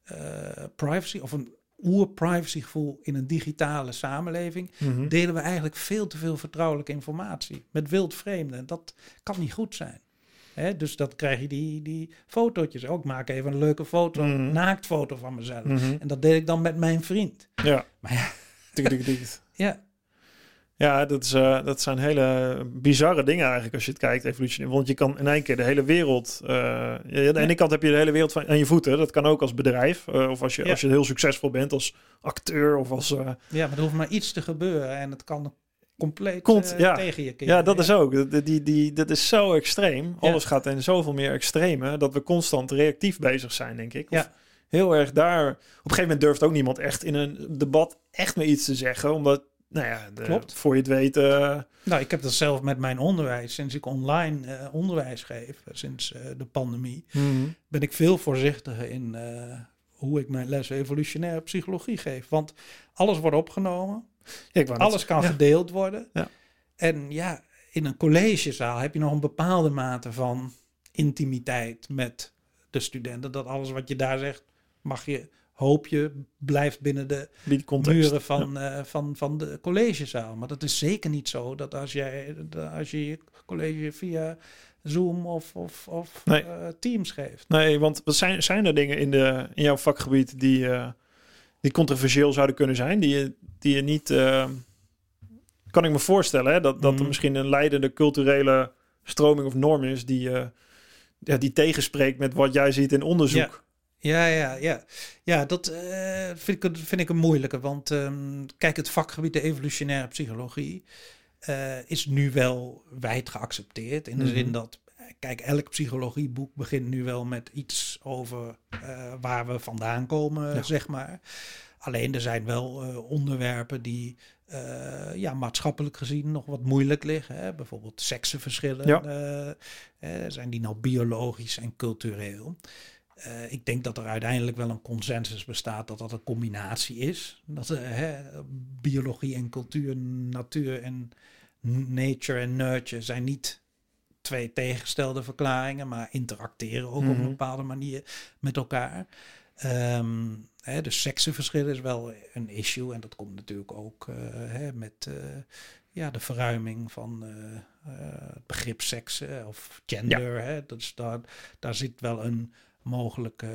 eh, privacy of een oer-privacygevoel in een digitale samenleving, Mhm. delen we eigenlijk veel te veel vertrouwelijke informatie met wildvreemden. Dat kan niet goed zijn. Hè, dus dan krijg je die, die fotootjes. Ook maak even een leuke foto, Mhm. een naaktfoto van mezelf. Mhm. En dat deed ik dan met mijn vriend. Ja. Maar ja, ja, Ja, dat, is, eh, dat zijn hele bizarre dingen eigenlijk als je het kijkt, evolutionair. Want je kan in één keer de hele wereld... eh, ja, aan de ene kant heb je de hele wereld van, aan je voeten. Dat kan ook als bedrijf. eh, of als je, Ja. als je heel succesvol bent als acteur of als... ja, maar er hoeft maar iets te gebeuren en het kan compleet Komt, ja. tegen je keren. ja, dat is ook. Die, die, dat is zo extreem. Alles gaat in zoveel meer extreme... dat we constant reactief bezig zijn, denk ik. Of Ja. Heel erg daar... Op een gegeven moment durft ook niemand echt in een debat echt meer iets te zeggen. Omdat, nou ja, de, Klopt. voor je het weet... eh, Nou, ik heb dat zelf met mijn onderwijs, sinds ik online eh, onderwijs geef, eh, sinds de pandemie, ben ik veel voorzichtiger in hoe ik mijn lessen evolutionaire psychologie geef. Want alles wordt opgenomen, Ja, ik alles kan ja. gedeeld worden. Ja. En ja, in een collegezaal heb je nog een bepaalde mate van intimiteit met de studenten. Dat alles wat je daar zegt, mag je, hoop je, blijft binnen de muren van, eh, van, van de collegezaal. Maar dat is zeker niet zo dat als, jij, als je je college via Zoom of, of, of Nee. eh, Teams geeft. Nee, want wat zijn, zijn er dingen in, de, in jouw vakgebied die, eh, die controversieel zouden kunnen zijn? Die je, die je niet. kan ik me voorstellen hè? dat, dat er Mhm. misschien een leidende culturele stroming of norm is die, ja, die tegenspreekt met wat jij ziet in onderzoek. Ja, ja, ja. Ja, dat eh, vind, ik, een- vind ik een moeilijke. Want ehm, kijk, het vakgebied de evolutionaire psychologie eh, is nu wel wijd geaccepteerd. In de Mhm. zin dat, eh, kijk, elk psychologieboek begint nu wel met iets over waar we vandaan komen, Ja. zeg maar. Alleen er zijn wel onderwerpen die ja, maatschappelijk gezien nog wat moeilijk liggen. Hè? Bijvoorbeeld seksenverschillen. Ja. zijn die nou biologisch en cultureel? Eh, ik denk dat er uiteindelijk wel een consensus bestaat dat dat een combinatie is. Dat eh, hè, biologie en cultuur, natuur en nature en nurture zijn niet twee tegengestelde verklaringen, maar interacteren ook op Mhm. een bepaalde manier met elkaar. Ehm, hè, dus seksenverschillen is wel een issue en dat komt natuurlijk ook eh, hè, met ja, de verruiming van het begrip seks eh, of gender. Hè, dat is daar, daar zit wel een mogelijke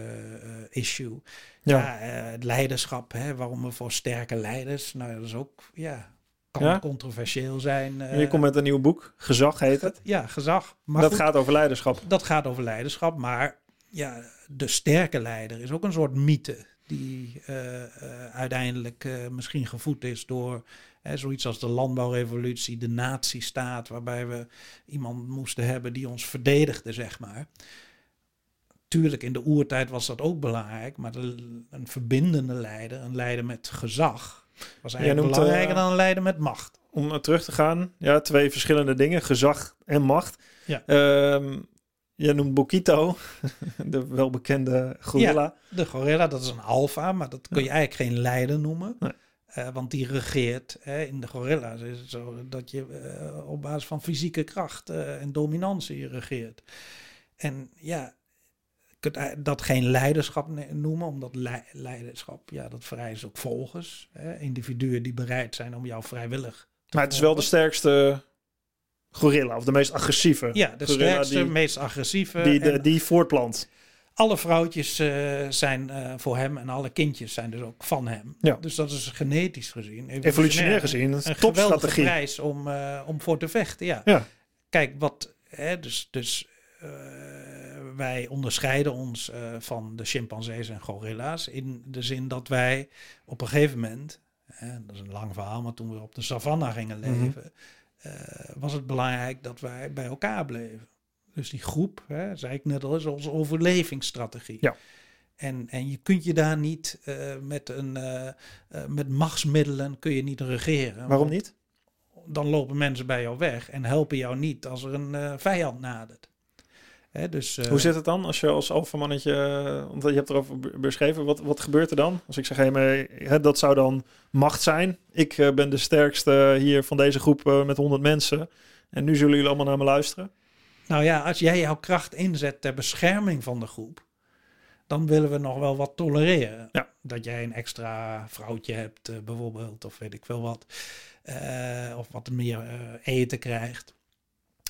eh, issue. Ja. Eh, het leiderschap, hè, waarom we voor sterke leiders, nou dat is ook, ja, kan Ja? controversieel zijn. Je eh, komt met een nieuw boek, Gezag heet het. ja, gezag. Maar dat goed, gaat over leiderschap. dat gaat over leiderschap, maar ja, de sterke leider is ook een soort mythe die uiteindelijk misschien gevoed is door zoiets als de landbouwrevolutie, de nazistaat, waarbij we iemand moesten hebben die ons verdedigde, zeg maar. Tuurlijk, in de oertijd was dat ook belangrijk, maar de, een verbindende leider, een leider met gezag, was eigenlijk noemt, belangrijker eh, dan een leider met macht. Om terug te gaan, ja, twee verschillende dingen: gezag en macht. Ja. Jij noemt Bokito, de welbekende gorilla. De gorilla, dat is een alfa, maar dat kun je eigenlijk geen leider noemen. Nee. Eh, want die regeert. Hè, in de gorilla's is het zo dat je eh, op basis van fysieke kracht en dominantie regeert. En ja, kunt ei- dat geen leiderschap noemen, omdat lei- leiderschap, ja, dat vereist ook volgers. Hè, individuen die bereid zijn om jou vrijwillig te Maar het is wel de sterkste gorilla, of de meest agressieve. Ja, de sterkste, die, meest agressieve. die, de, en die voortplant. alle vrouwtjes eh, zijn eh, voor hem en alle kindjes zijn dus ook van hem. Ja. Dus dat is genetisch gezien, Evolutionair gezien, een topstrategie. prijs om, eh, om voor te vechten. Ja. Ja. Kijk, wat, hè, dus, dus wij onderscheiden ons eh, van de chimpansees en gorilla's in de zin dat wij op een gegeven moment, hè, dat is een lang verhaal, maar toen we op de savanna gingen Mhm. leven, eh, was het belangrijk dat wij bij elkaar bleven. Dus die groep, hè, zei ik net al, is onze overlevingsstrategie. Ja. En, en je kunt je daar niet eh, met, een, met machtsmiddelen kun je niet regeren. Waarom niet? Dan lopen mensen bij jou weg en helpen jou niet als er een vijand nadert. Hè, dus, eh, Hoe zit het dan als je als alfamannetje, eh, want je hebt erover be- beschreven, wat, wat gebeurt er dan? Als ik zeg, hey, maar, hè, dat zou dan macht zijn. Ik eh, ben de sterkste hier van deze groep met 100 mensen. En nu zullen jullie allemaal naar me luisteren. Nou ja, als jij jouw kracht inzet ter bescherming van de groep, dan willen we nog wel wat tolereren. Ja. Dat jij een extra vrouwtje hebt, bijvoorbeeld, of weet ik veel wat. Of wat meer eten krijgt.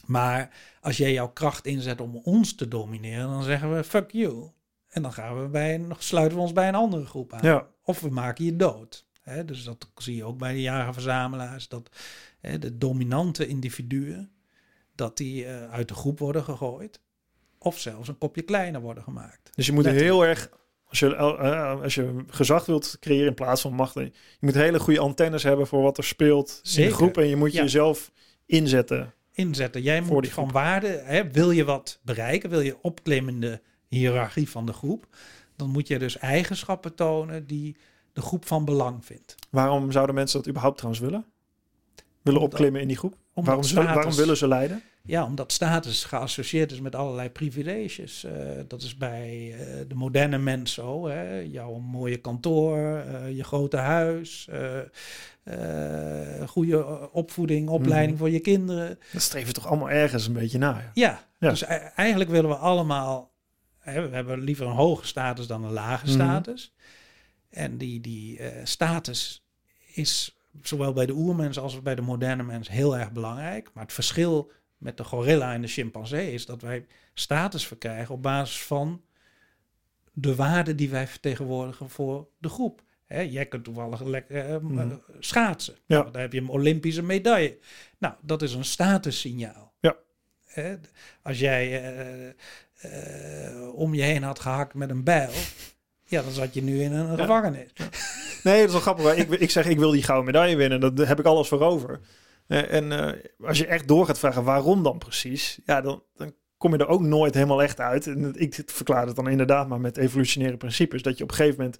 Maar als jij jouw kracht inzet om ons te domineren, dan zeggen we fuck you. En dan gaan we bij een, sluiten we ons bij een andere groep aan. Ja. Of we maken je dood. Dus dat zie je ook bij de jagerverzamelaars. Dat de dominante individuen, dat die eh, uit de groep worden gegooid. Of zelfs een kopje kleiner worden gemaakt. Dus je moet heel erg, als je, eh, als je gezag wilt creëren in plaats van macht, je moet hele goede antennes hebben voor wat er speelt in de groep. En je moet Ja. jezelf inzetten. Inzetten. Jij Voor moet van groep. waarde, hè, wil je wat bereiken, wil je opklimmen in de hiërarchie van de groep, dan moet je dus eigenschappen tonen die de groep van belang vindt. Waarom zouden mensen dat überhaupt trouwens willen? Willen opklimmen in die groep? Waarom, waarom willen ze leiden? Ja, omdat status geassocieerd is met allerlei privileges. Eh, dat is bij eh, de moderne mens zo. Hè? Jouw mooie kantoor, eh, je grote huis, goede opvoeding, opleiding voor je kinderen. Dat streven toch allemaal ergens een beetje na. Ja. Ja, Ja. dus e- eigenlijk willen we allemaal... Hè, we hebben liever een hoge status dan een lage Mhm. status. En die, die status is zowel bij de oermens als bij de moderne mens heel erg belangrijk. Maar het verschil met de gorilla en de chimpansee is dat wij status verkrijgen op basis van de waarden die wij vertegenwoordigen voor de groep. Hè, jij kunt toevallig lekker eh, Mhm. eh, schaatsen. Ja. Nou, daar heb je een Olympische medaille. Nou, dat is een statussignaal. Ja. Hè, als jij eh, eh, om je heen had gehakt met een bijl, ja, dan zat je nu in een gevangenis. Nee, dat is wel grappig. Ik, ik zeg, ik wil die gouden medaille winnen. Daar heb ik alles voor over. Eh, en eh, als je echt door gaat vragen waarom dan precies, ja, dan, dan kom je er ook nooit helemaal echt uit. En ik verklaar het dan inderdaad maar met evolutionaire principes. Dat je op een gegeven moment,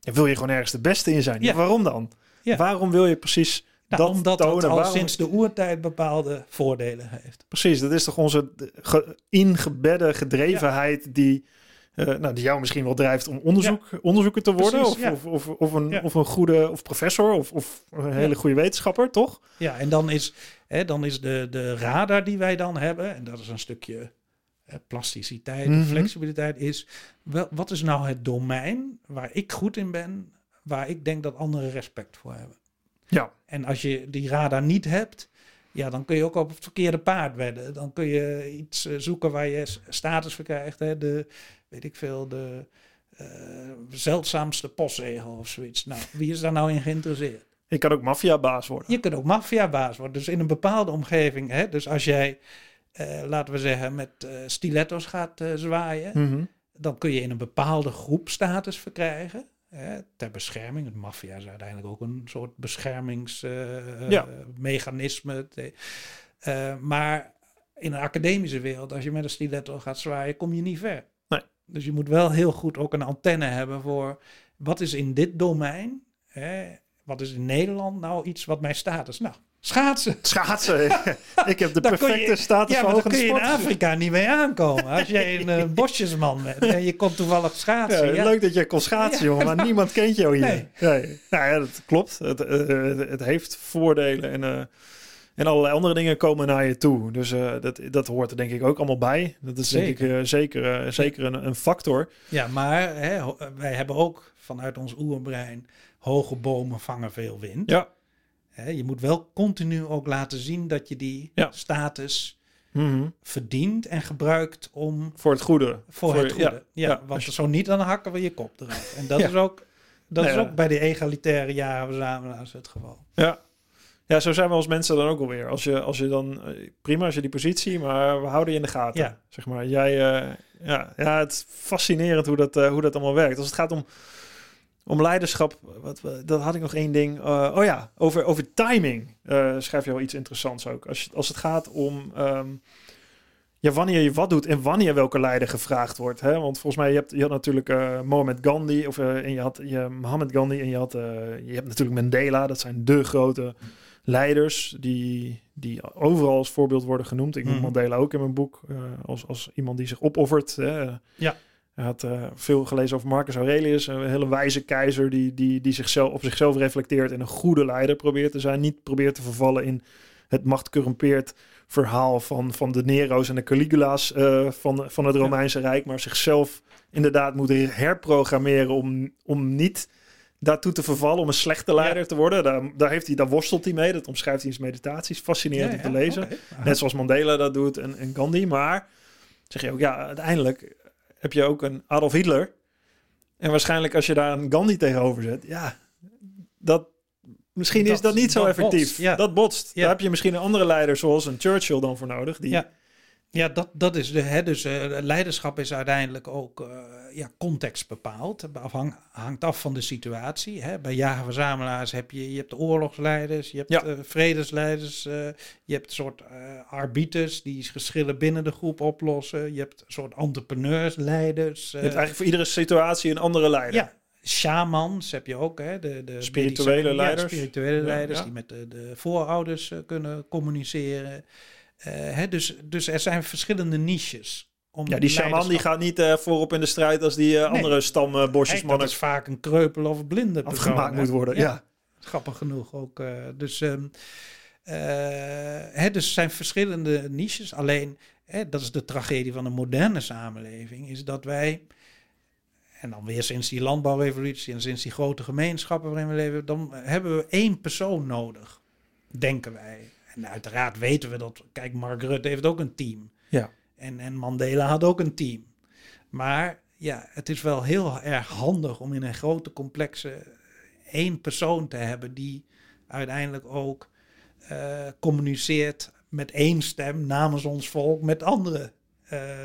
ja, wil je gewoon ergens de beste in zijn. Ja. Waarom dan? Ja. Waarom wil je precies Nou, dat omdat tonen? het al Waarom- sinds de oertijd bepaalde voordelen heeft. Precies, dat is toch onze ge- ingebedde gedrevenheid die, eh, nou, die jou misschien wel drijft om onderzoek, onderzoeker te worden. Precies, of, ja. of, of, of, een, Ja. of een goede of professor of, of een hele goede wetenschapper, toch? Ja, en dan is, hè, dan is de, de radar die wij dan hebben, en dat is een stukje hè, plasticiteit, Mhm. flexibiliteit, is wel, wat is nou het domein waar ik goed in ben, waar ik denk dat anderen respect voor hebben. Ja. En als je die radar niet hebt, ja, dan kun je ook op het verkeerde paard wedden. Dan kun je iets eh, zoeken waar je status voor krijgt. Hè? De, weet ik veel, de eh, zeldzaamste postzegel of zoiets. Nou, wie is daar nou in geïnteresseerd? Je kan ook maffiabaas worden. Je kunt ook maffiabaas worden. Dus in een bepaalde omgeving. Hè? Dus als jij, eh, laten we zeggen, met eh, stiletto's gaat zwaaien, Mhm. dan kun je in een bepaalde groep status verkrijgen. Hè, ter bescherming. Het maffia is uiteindelijk ook een soort beschermingsmechanisme. Ja. maar in een academische wereld, als je met een stiletto gaat zwaaien, kom je niet ver. Dus je moet wel heel goed ook een antenne hebben voor wat is in dit domein, hè, wat is in Nederland nou iets wat mijn status. Nou, schaatsen. Schaatsen. ik heb de kun je- perfecte status Ja, maar van kun je in. Afrika niet mee aankomen. Als jij een eh, bosjesman bent en je komt toevallig schaatsen. Ja, ja. Leuk dat je kon schaatsen, jongen, maar niemand kent jou hier. Nee. Nee. Nou ja, dat klopt. Het, eh, het, het heeft voordelen en, eh, en allerlei andere dingen komen naar je toe. Dus eh, dat, dat hoort er denk ik ook allemaal bij. Dat is denk ik Zeker. eh, zeker, eh, zeker een, een factor. Ja, maar hè, wij hebben ook vanuit ons oerbrein hoge bomen vangen veel wind. Ja. Hè, je moet wel continu ook laten zien dat je die Ja. status Mhm. verdient en gebruikt om Voor het goede. voor, het goede. Ja, ja, want je- zo niet, dan hakken we je kop eraf. En dat is ook, dat Nee, is ook bij de egalitaire jarenverzamelaars het geval. Ja. Ja, zo zijn we als mensen dan ook alweer. Als je, als je dan, eh, prima als je die positie, maar we houden je in de gaten. Ja. Zeg maar, jij, eh, ja, ja, het is fascinerend hoe dat, eh, hoe dat allemaal werkt. Als het gaat om, om leiderschap, wat, dat had ik nog één ding. Oh ja, over, over timing schrijf je wel iets interessants ook. Als, als het gaat om ehm, ja, wanneer je wat doet en wanneer welke leider gevraagd wordt. Hè? Want volgens mij, je, hebt, je had natuurlijk eh Mohammed Gandhi, of, en je had je, Mohammed Gandhi en je, had, je hebt natuurlijk Mandela. Dat zijn de grote leiders die, die overal als voorbeeld worden genoemd. Ik noem Mhm. Mandela ook in mijn boek eh, als, als iemand die zich opoffert. Hè? Ja. Hij had eh, veel gelezen over Marcus Aurelius, een hele wijze keizer die, die, die zichzelf, op zichzelf reflecteert en een goede leider probeert te zijn. Niet probeert te vervallen in het machtcorrumpeerd verhaal van, van de Nero's en de Caligula's eh, van, van het Ja. Romeinse Rijk, maar zichzelf inderdaad moet herprogrammeren om, om niet daartoe te vervallen, om een slechte leider te worden. Daar, daar, heeft hij, daar worstelt hij mee, dat omschrijft hij in zijn meditaties. Fascinerend om te lezen. Aha. Net zoals Mandela dat doet en, en Gandhi. Maar zeg je ook, ja, uiteindelijk heb je ook een Adolf Hitler. En waarschijnlijk als je daar een Gandhi tegenover zet, ja, dat, misschien is Dat- niet zo dat effectief. botst. Dat botst. Daar heb je misschien een andere leider zoals een Churchill dan voor nodig. Die, Ja. Dat, dat is de. Hè, dus eh, leiderschap is uiteindelijk ook eh, ja, context bepaald. Afhang, hangt af van de situatie. Hè. Bij jager-verzamelaars heb je, je hebt de oorlogsleiders, je hebt Ja. eh, vredesleiders, je hebt een soort arbiters die geschillen binnen de groep oplossen. Je hebt een soort entrepreneursleiders. Je hebt eigenlijk voor iedere situatie een andere leider. ja, shamans heb je ook, hè? De, de Spirituele ja, leiders. spirituele leiders ja. die met de, de voorouders kunnen communiceren. Eh, hè, dus, dus er zijn verschillende niches. Om Ja, die shaman die gaat niet eh, voorop in de strijd als die eh, Nee. andere stam Hey, bosjesmannen dat is vaak een kreupel of blinde afgemaakt moet worden. Ja. Grappig genoeg ook. dus, ehm eh, hè, dus er zijn verschillende niches. Alleen, hè, dat is de tragedie van de moderne samenleving, is dat wij, en dan weer sinds die landbouwrevolutie en sinds die grote gemeenschappen waarin we leven, dan hebben we één persoon nodig, denken wij. En uiteraard weten we dat, kijk, Mark Rutte heeft ook een team. Ja. En, en Mandela had ook een team. Maar ja, het is wel heel erg handig om in een grote complexe één persoon te hebben die uiteindelijk ook eh, communiceert met één stem namens ons volk met andere eh,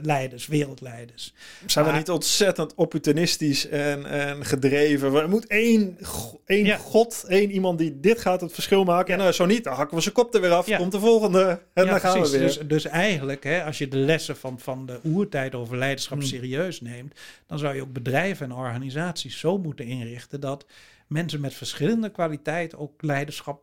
leiders, wereldleiders. Zijn we niet ontzettend opportunistisch en, en gedreven? Er moet één, één Ja. god, één iemand die dit gaat het verschil maken. En nou, zo niet, dan hakken we zijn kop er weer af. Komt de volgende. En dan gaan precies. we weer. Dus, dus eigenlijk, hè, als je de lessen van, van de oertijd over leiderschap Hmm. serieus neemt, dan zou je ook bedrijven en organisaties zo moeten inrichten dat mensen met verschillende kwaliteiten ook leiderschap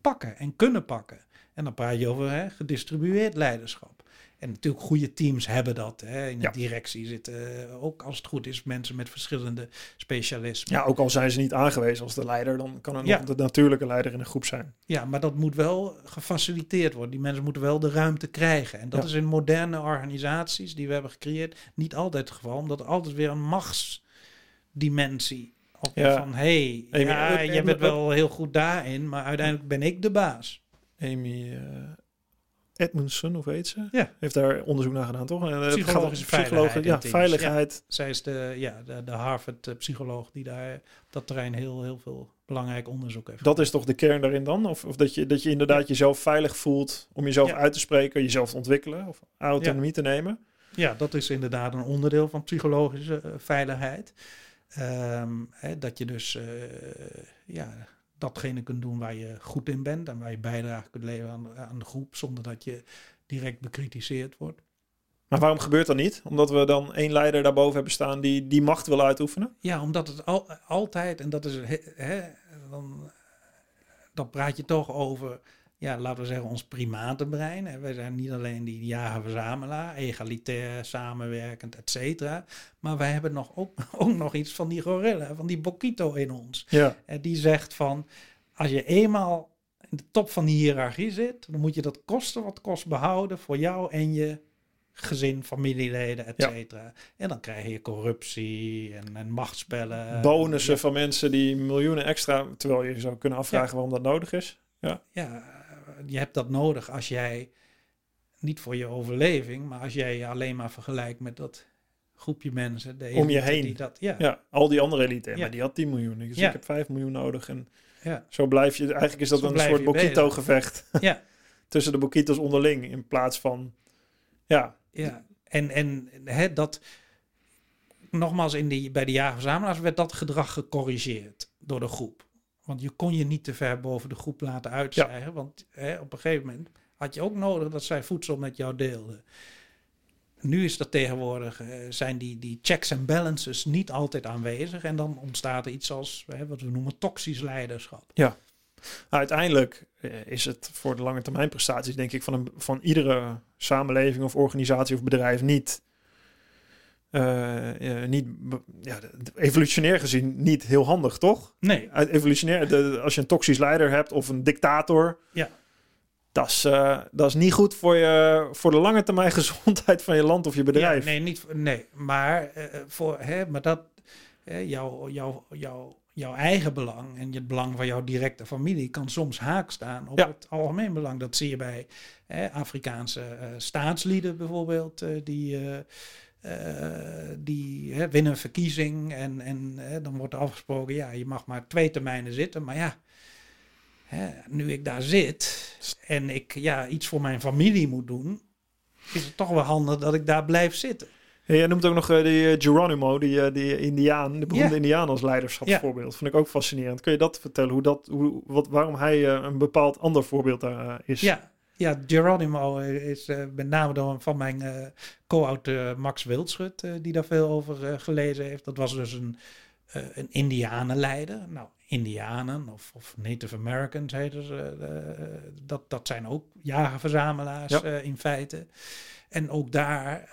pakken en kunnen pakken. En dan praat je over hè, gedistribueerd leiderschap. En natuurlijk goede teams hebben dat. Hè. In de Ja. directie zitten eh, ook, als het goed is, mensen met verschillende specialismen. Ja, ook al zijn ze niet aangewezen als de leider, dan kan er nog Ja. de natuurlijke leider in een groep zijn. Ja, maar dat moet wel gefaciliteerd worden. Die mensen moeten wel de ruimte krijgen. En dat Ja. is in moderne organisaties die we hebben gecreëerd niet altijd het geval. Omdat er altijd weer een machtsdimensie op van... hey, Amy, ja, jij bent wel heel goed daarin, maar uiteindelijk ben ik de baas. Amy eh, Edmundson, of weet ze? Ja. Heeft daar onderzoek naar gedaan, toch? En, eh, Psychologische veiligheid Ja, veiligheid. Zij is de, ja, de, de Harvard-psycholoog die daar op dat terrein heel, heel veel belangrijk onderzoek heeft Dat is toch de kern daarin dan? Of, of dat, je, dat je inderdaad jezelf veilig voelt om jezelf uit te spreken, jezelf te ontwikkelen of autonomie te nemen? Ja, dat is inderdaad een onderdeel van psychologische eh, veiligheid. Ehm, hè, dat je dus eh, ja, datgene kunt doen waar je goed in bent en waar je bijdrage kunt leveren aan, aan de groep zonder dat je direct bekritiseerd wordt. Maar waarom gebeurt dat niet? Omdat we dan één leider daarboven hebben staan die die macht wil uitoefenen? Ja, omdat het al, altijd, en dat is, hè, dan, dan praat je toch over, ja, laten we zeggen, ons primatenbrein. Hè. Wij zijn niet alleen die jager-verzamelaar, egalitair, samenwerkend, et cetera. Maar wij hebben nog ook, ook nog iets van die gorilla, van die Bokito in ons. Ja. En die zegt van, als je eenmaal in de top van die hiërarchie zit, dan moet je dat kosten wat kost behouden voor jou en je gezin, familieleden, et Ja. cetera. En dan krijg je corruptie en, en machtsspellen. Bonussen Ja, van mensen die miljoenen extra, terwijl je zou kunnen afvragen waarom dat nodig is. ja, je hebt dat nodig als jij, niet voor je overleving, maar als jij je alleen maar vergelijkt met dat groepje mensen. De Om je heen. Die dat, ja, Ja, al die andere elite, Ja. maar die had 10 miljoen. Dus Ja. ik heb 5 miljoen nodig. En ja, zo blijf je, eigenlijk is dat Zo een soort Bokito-gevecht ja. tussen de Bokitos onderling. In plaats van, ja, Ja, en, en hè, dat, nogmaals, in die, bij de jagerverzamelaars werd dat gedrag gecorrigeerd door de groep. Want je kon je niet te ver boven de groep laten uitstijgen. Want hè, op een gegeven moment had je ook nodig dat zij voedsel met jou deelden. Nu is dat tegenwoordig, eh, zijn die, die checks en balances niet altijd aanwezig. En dan ontstaat er iets als hè, wat we noemen toxisch leiderschap. Ja. Uiteindelijk eh, is het voor de lange termijn prestaties, denk ik, van, een, van iedere samenleving of organisatie of bedrijf niet, niet ja, evolutionair gezien niet heel handig, toch? Nee. Uit evolutionair, de, als je een toxisch leider hebt of een dictator, ja. dat, is, uh, dat is niet goed voor, je, voor de lange termijn gezondheid van je land of je bedrijf. Ja, nee, niet, nee, maar, uh, voor, hè, maar dat, jouw, jouw, jouw jouw eigen belang en het belang van jouw directe familie kan soms haak staan op het algemeen belang. Dat zie je bij hè, Afrikaanse uh, staatslieden bijvoorbeeld, die, die hè, winnen een verkiezing en, en dan wordt er afgesproken, ja, je mag maar twee termijnen zitten. Maar ja, hè, nu ik daar zit en ik ja, iets voor mijn familie moet doen, is het toch wel handig dat ik daar blijf zitten. Ja, jij noemt ook nog uh, die uh, Geronimo, die, uh, die Indiaan, de beroemde. Indiaan als leiderschapsvoorbeeld. Yeah. Vond ik ook fascinerend. Kun je dat vertellen, hoe dat, hoe, wat, waarom hij een bepaald ander voorbeeld daar is? Ja, ja Geronimo is met name door van mijn co-auteur Max Wildschut, die daar veel over gelezen heeft. Dat was dus een, een Indianenleider. Nou, Indianen of, of Native Americans heten ze. dat, dat zijn ook jagerverzamelaars ja. in feite. En ook daar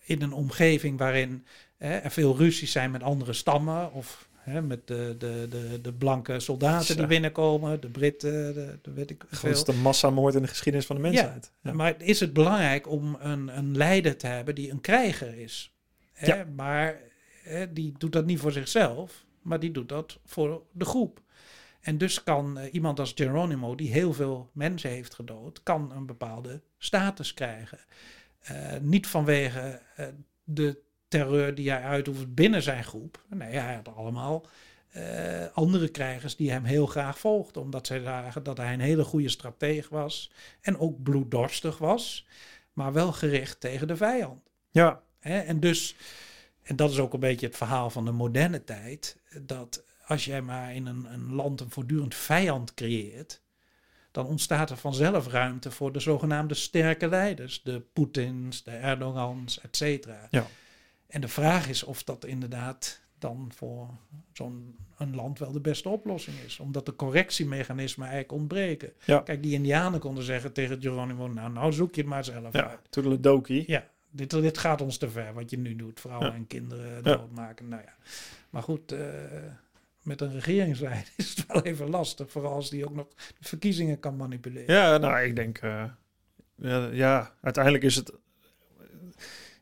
in een omgeving waarin er veel ruzies zijn met andere stammen of hè, met de, de, de, de blanke soldaten die binnenkomen, de Britten, de, de weet ik veel. Dat is de massamoord in de geschiedenis van de mensheid. Ja, ja. Maar is het belangrijk om een, een leider te hebben die een krijger is? Hè? Ja. Maar hè, die doet dat niet voor zichzelf, maar die doet dat voor de groep. En dus kan uh, iemand als Geronimo, die heel veel mensen heeft gedood, kan een bepaalde status krijgen. Uh, niet vanwege uh, de terreur die hij uitoefent binnen zijn groep. Nee, hij had allemaal andere krijgers die hem heel graag volgden. Omdat zij zagen dat hij een hele goede strateeg was. En ook bloeddorstig was. Maar wel gericht tegen de vijand. Ja. En dus, en dat is ook een beetje het verhaal van de moderne tijd. Dat als jij maar in een, een land een voortdurend vijand creëert, dan ontstaat er vanzelf ruimte voor de zogenaamde sterke leiders, de Poetins, de Erdogans, et cetera. Ja. En de vraag is of dat inderdaad dan voor zo'n een land wel de beste oplossing is, omdat de correctiemechanismen eigenlijk ontbreken. Ja. Kijk, die Indianen konden zeggen tegen Geronimo, nou, nou zoek je het maar zelf ja, uit. Toedeledokie. Ja, dit, dit gaat ons te ver, wat je nu doet, vrouwen Ja. en kinderen doodmaken. Nou ja, maar goed, eh, met een regeringsleider is het wel even lastig. Vooral als die ook nog de verkiezingen kan manipuleren. Ja, nou, ik denk, eh, ja, ja, uiteindelijk is het,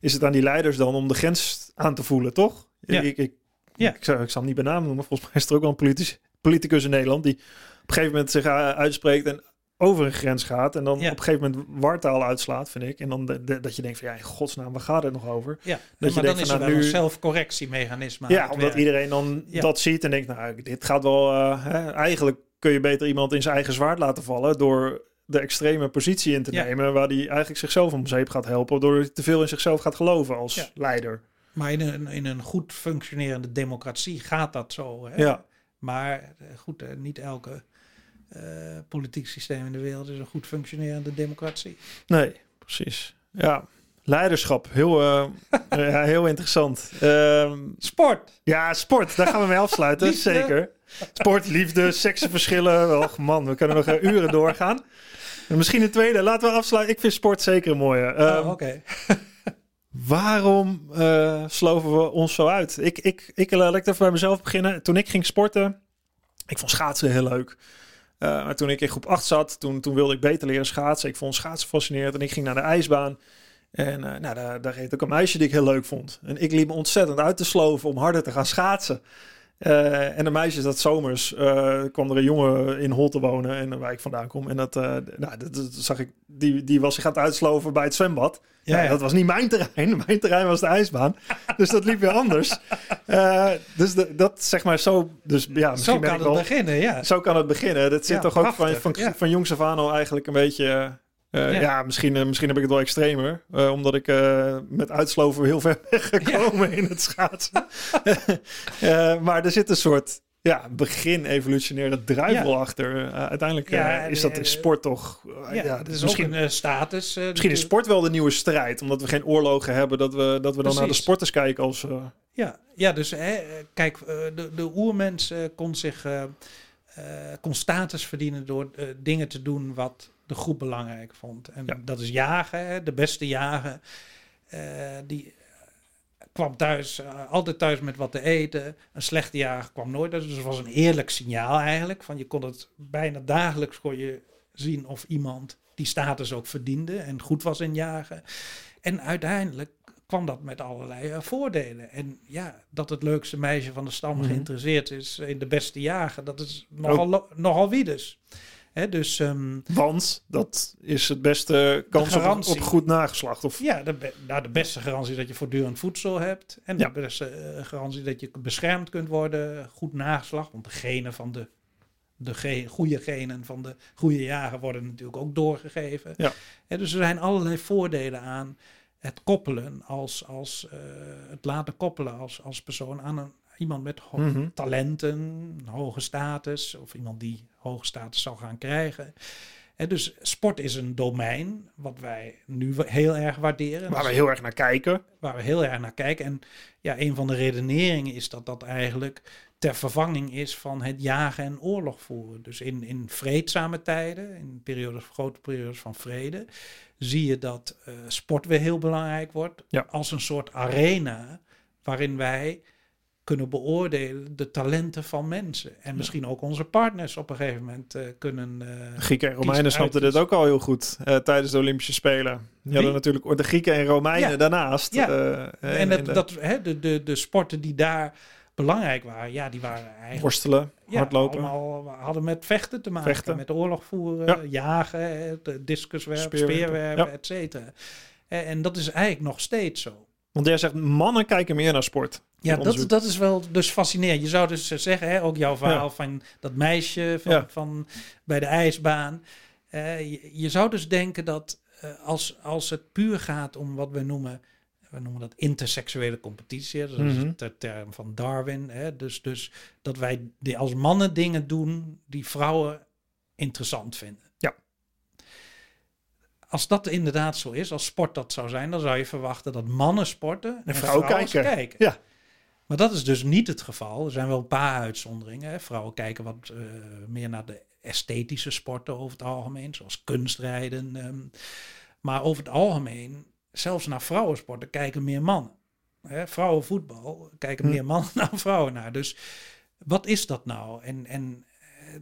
is het aan die leiders dan om de grens aan te voelen, toch? Ja. Ik, ik, Ja. ik, zou, ik zal hem niet bij naam noemen. Volgens mij is er ook wel een politicus, politicus in Nederland die op een gegeven moment zich uh, uitspreekt en over een grens gaat en dan Ja. op een gegeven moment wartaal uitslaat, vind ik. En dan de- de- dat je denkt van, ja, in godsnaam, waar gaat het nog over? Ja, Dat je maar dan denkt is er nou, nu- een zelfcorrectiemechanisme Ja, omdat werk. iedereen dan Ja. dat ziet en denkt, nou, dit gaat wel... eh, hè, eigenlijk kun je beter iemand in zijn eigen zwaard laten vallen door de extreme positie in te Ja. nemen, waar hij eigenlijk zichzelf om zeep gaat helpen, door hij te veel in zichzelf gaat geloven als Ja. leider. Maar in een, in een goed functionerende democratie gaat dat zo. Hè? Ja. Maar eh, goed, eh, niet elke eh, politiek systeem in de wereld is een goed functionerende democratie. Nee, precies. Ja, leiderschap, heel, eh, ja, heel interessant. Ehm, Sport! ja, sport, daar gaan we mee afsluiten, Liefde. zeker. Sport, liefde, seksenverschillen. Och man, we kunnen nog eh, uren doorgaan. En Misschien een tweede, laten we afsluiten. Ik vind sport zeker een mooie. Ehm, oh, Oké. Waarom eh, sloven we ons zo uit? Ik, ik, ik laat ik even bij mezelf beginnen. Toen ik ging sporten, ik vond schaatsen heel leuk. Eh, maar toen ik in groep 8 zat, toen, toen wilde ik beter leren schaatsen. Ik vond schaatsen fascinerend en ik ging naar de ijsbaan. En eh, nou, daar, daar reed ook een meisje die ik heel leuk vond. En ik liep me ontzettend uit te sloven om harder te gaan schaatsen. Eh, en de meisje dat zomers eh, kwam er een jongen in Holte wonen en waar ik vandaan kom. En dat, nou, dat, dat zag ik, die, die was zich aan het uitsloven bij het zwembad. Ja, Ja, ja. dat was niet mijn terrein. Mijn terrein was de ijsbaan. dus dat liep weer anders. Dus de, dat zeg maar zo. Dus ja, misschien Zo kan het wel. beginnen, ja. Zo kan het beginnen. Dat zit Ja, toch ook van, van, van jongs af aan al eigenlijk een beetje. Eh, ja. Ja. misschien, eh, misschien heb ik het wel extremer. eh, omdat ik eh, met uitsloven heel ver ben gekomen in het schaatsen. Maar er zit een soort ja, begin evolutionaire druivel Ja. achter. Uiteindelijk is dat in sport toch... Ja, dat is misschien, ook een status. misschien is sport wel de nieuwe strijd. Omdat we geen oorlogen hebben. Dat we, dat we dan naar de sporters kijken als... Ja, ja dus hè, kijk, de, de oermens kon zich kon status verdienen door dingen te doen wat de groep belangrijk vond. En Ja. dat is jagen, hè, de beste jagen. eh, die kwam thuis, eh, altijd thuis met wat te eten. Een slechte jager kwam nooit. Dus het was een eerlijk signaal eigenlijk. Van je kon het bijna dagelijks kon je zien of iemand die status ook verdiende en goed was in jagen. En uiteindelijk kwam dat met allerlei eh, voordelen. En ja, dat het leukste meisje van de stam Mhm. geïnteresseerd is in de beste jager, dat is nogal, nogal wie dus. Dus ehm, want dat is het beste kans op, garantie. op goed nageslacht. Of, ja, de, be- nou, de beste garantie dat je voortdurend voedsel hebt. En Ja. de beste eh, garantie dat je beschermd kunt worden. Goed nageslacht. Want de genen van de, de ge- goede genen van de goede jager worden natuurlijk ook doorgegeven. Ja. Dus er zijn allerlei voordelen aan het koppelen als, als eh, het laten koppelen als, als persoon aan een, iemand met ho- Mhm. talenten, hoge status of iemand die hoge status zal gaan krijgen. Dus sport is een domein wat wij nu heel erg waarderen. Waar we heel erg naar kijken. waar we heel erg naar kijken. En ja, een van de redeneringen is dat dat eigenlijk ter vervanging is van het jagen en oorlog voeren. Dus in, in vreedzame tijden, in periodes, grote periodes van vrede, zie je dat eh, sport weer heel belangrijk wordt. Ja. Als een soort arena waarin wij kunnen beoordelen de talenten van mensen. En misschien ook onze partners op een gegeven moment eh, kunnen... eh, Grieken en Romeinen snapten dit ook al heel goed eh, tijdens de Olympische Spelen. Die hadden natuurlijk de Grieken en Romeinen Ja. daarnaast. Ja. en dat, de dat, hè, de, de, de sporten die daar belangrijk waren, ja, die waren eigenlijk worstelen, ja, hardlopen. allemaal hadden met vechten te maken, Vechten. met oorlog voeren, Ja. jagen, discuswerpen, Speerwerpen, et cetera. En, en dat is eigenlijk nog steeds zo. Want jij zegt, mannen kijken meer naar sport. Ja, dat, dat is wel dus fascinerend. Je zou dus eh, zeggen, hè, ook jouw verhaal van dat meisje van, Ja. van bij de ijsbaan. Eh, je, je zou dus denken dat eh, als, als het puur gaat om wat we noemen, we noemen dat interseksuele competitie. Dat is Mhm. de term van Darwin. Hè, dus, dus dat wij die als mannen dingen doen die vrouwen interessant vinden. Ja. Als dat inderdaad zo is, als sport dat zou zijn, dan zou je verwachten dat mannen sporten en, vrouwen kijken. kijken. Ja. Maar dat is dus niet het geval. Er zijn wel een paar uitzonderingen. Hè. Vrouwen kijken wat eh, meer naar de esthetische sporten over het algemeen, zoals kunstrijden. ehm. maar over het algemeen, zelfs naar vrouwensporten, kijken meer mannen. Hè, vrouwenvoetbal kijken Hm. meer mannen dan vrouwen naar. Dus wat is dat nou? En, en eh,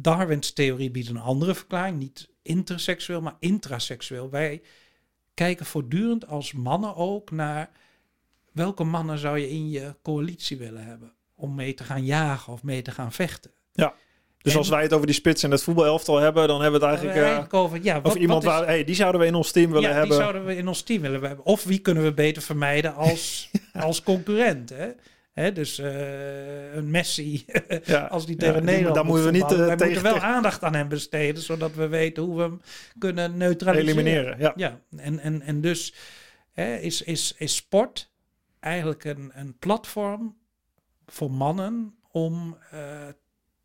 Darwins theorie biedt een andere verklaring. Niet interseksueel, maar intraseksueel. Wij kijken voortdurend als mannen ook naar welke mannen zou je in je coalitie willen hebben. Om mee te gaan jagen of mee te gaan vechten. Dus En- als wij het over die spits en het voetbalelftal hebben, dan hebben we het eigenlijk, eh, Eigenlijk over, ja, wat, over iemand is- waar, hey, die zouden we in ons team willen ja, hebben. die zouden we in ons team willen hebben. Of wie kunnen we beter vermijden als, als concurrent. Hè? Hè, dus eh, een Messi, Ja, als die ja, tegen Nederland moet moeten we niet wij tegen moeten wel aandacht aan hem besteden, zodat we weten hoe we hem kunnen neutraliseren. elimineren. Ja. Ja, en, en, en dus hè, is, is, is sport eigenlijk een, een platform voor mannen om eh,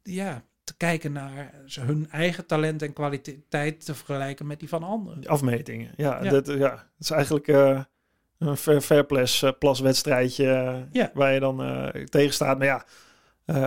ja, te kijken naar ze- hun eigen talent en kwaliteit te vergelijken met die van anderen. Afmetingen. Ja, Ja. Dat, ja, het is eigenlijk eh, een fair, fair plus, eh, plaswedstrijdje eh, Ja. waar je dan tegen staat. Maar ja,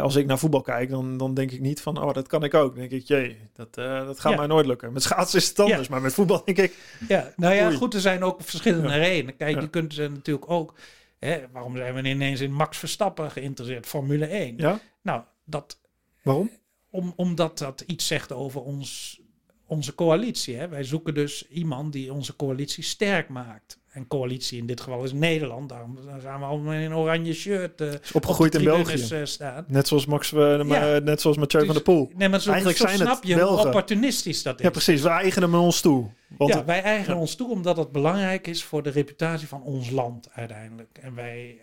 als ik naar voetbal kijk, dan, dan denk ik niet van, oh, dat kan ik ook. Dan denk ik, jee, dat, eh, dat gaat Ja. mij nooit lukken. Met schaatsen is het anders, Ja. maar met voetbal denk ik, Ja, nou ja, Oei. goed, er zijn ook verschillende Ja. redenen. Kijk, je kunt ze natuurlijk ook. Hè, waarom zijn we ineens in Max Verstappen geïnteresseerd, Formule 1? ja, Nou, dat, waarom? om, omdat dat iets zegt over ons, onze coalitie. Hè? Wij zoeken dus iemand die onze coalitie sterk maakt. En coalitie in dit geval is Nederland. Daarom gaan we allemaal in een oranje shirt eh Is opgegroeid op in België. eh, staan. Net zoals Max, maar, Ja. net zoals Mathieu Dus- van der Poel. Nee, maar zo, Eigenlijk zo zijn het snap je hoe opportunistisch dat is. Ja, precies. We eigenen hem ons toe. Want ja, wij eigenen ja. ons toe omdat het belangrijk is voor de reputatie van ons land uiteindelijk. En wij,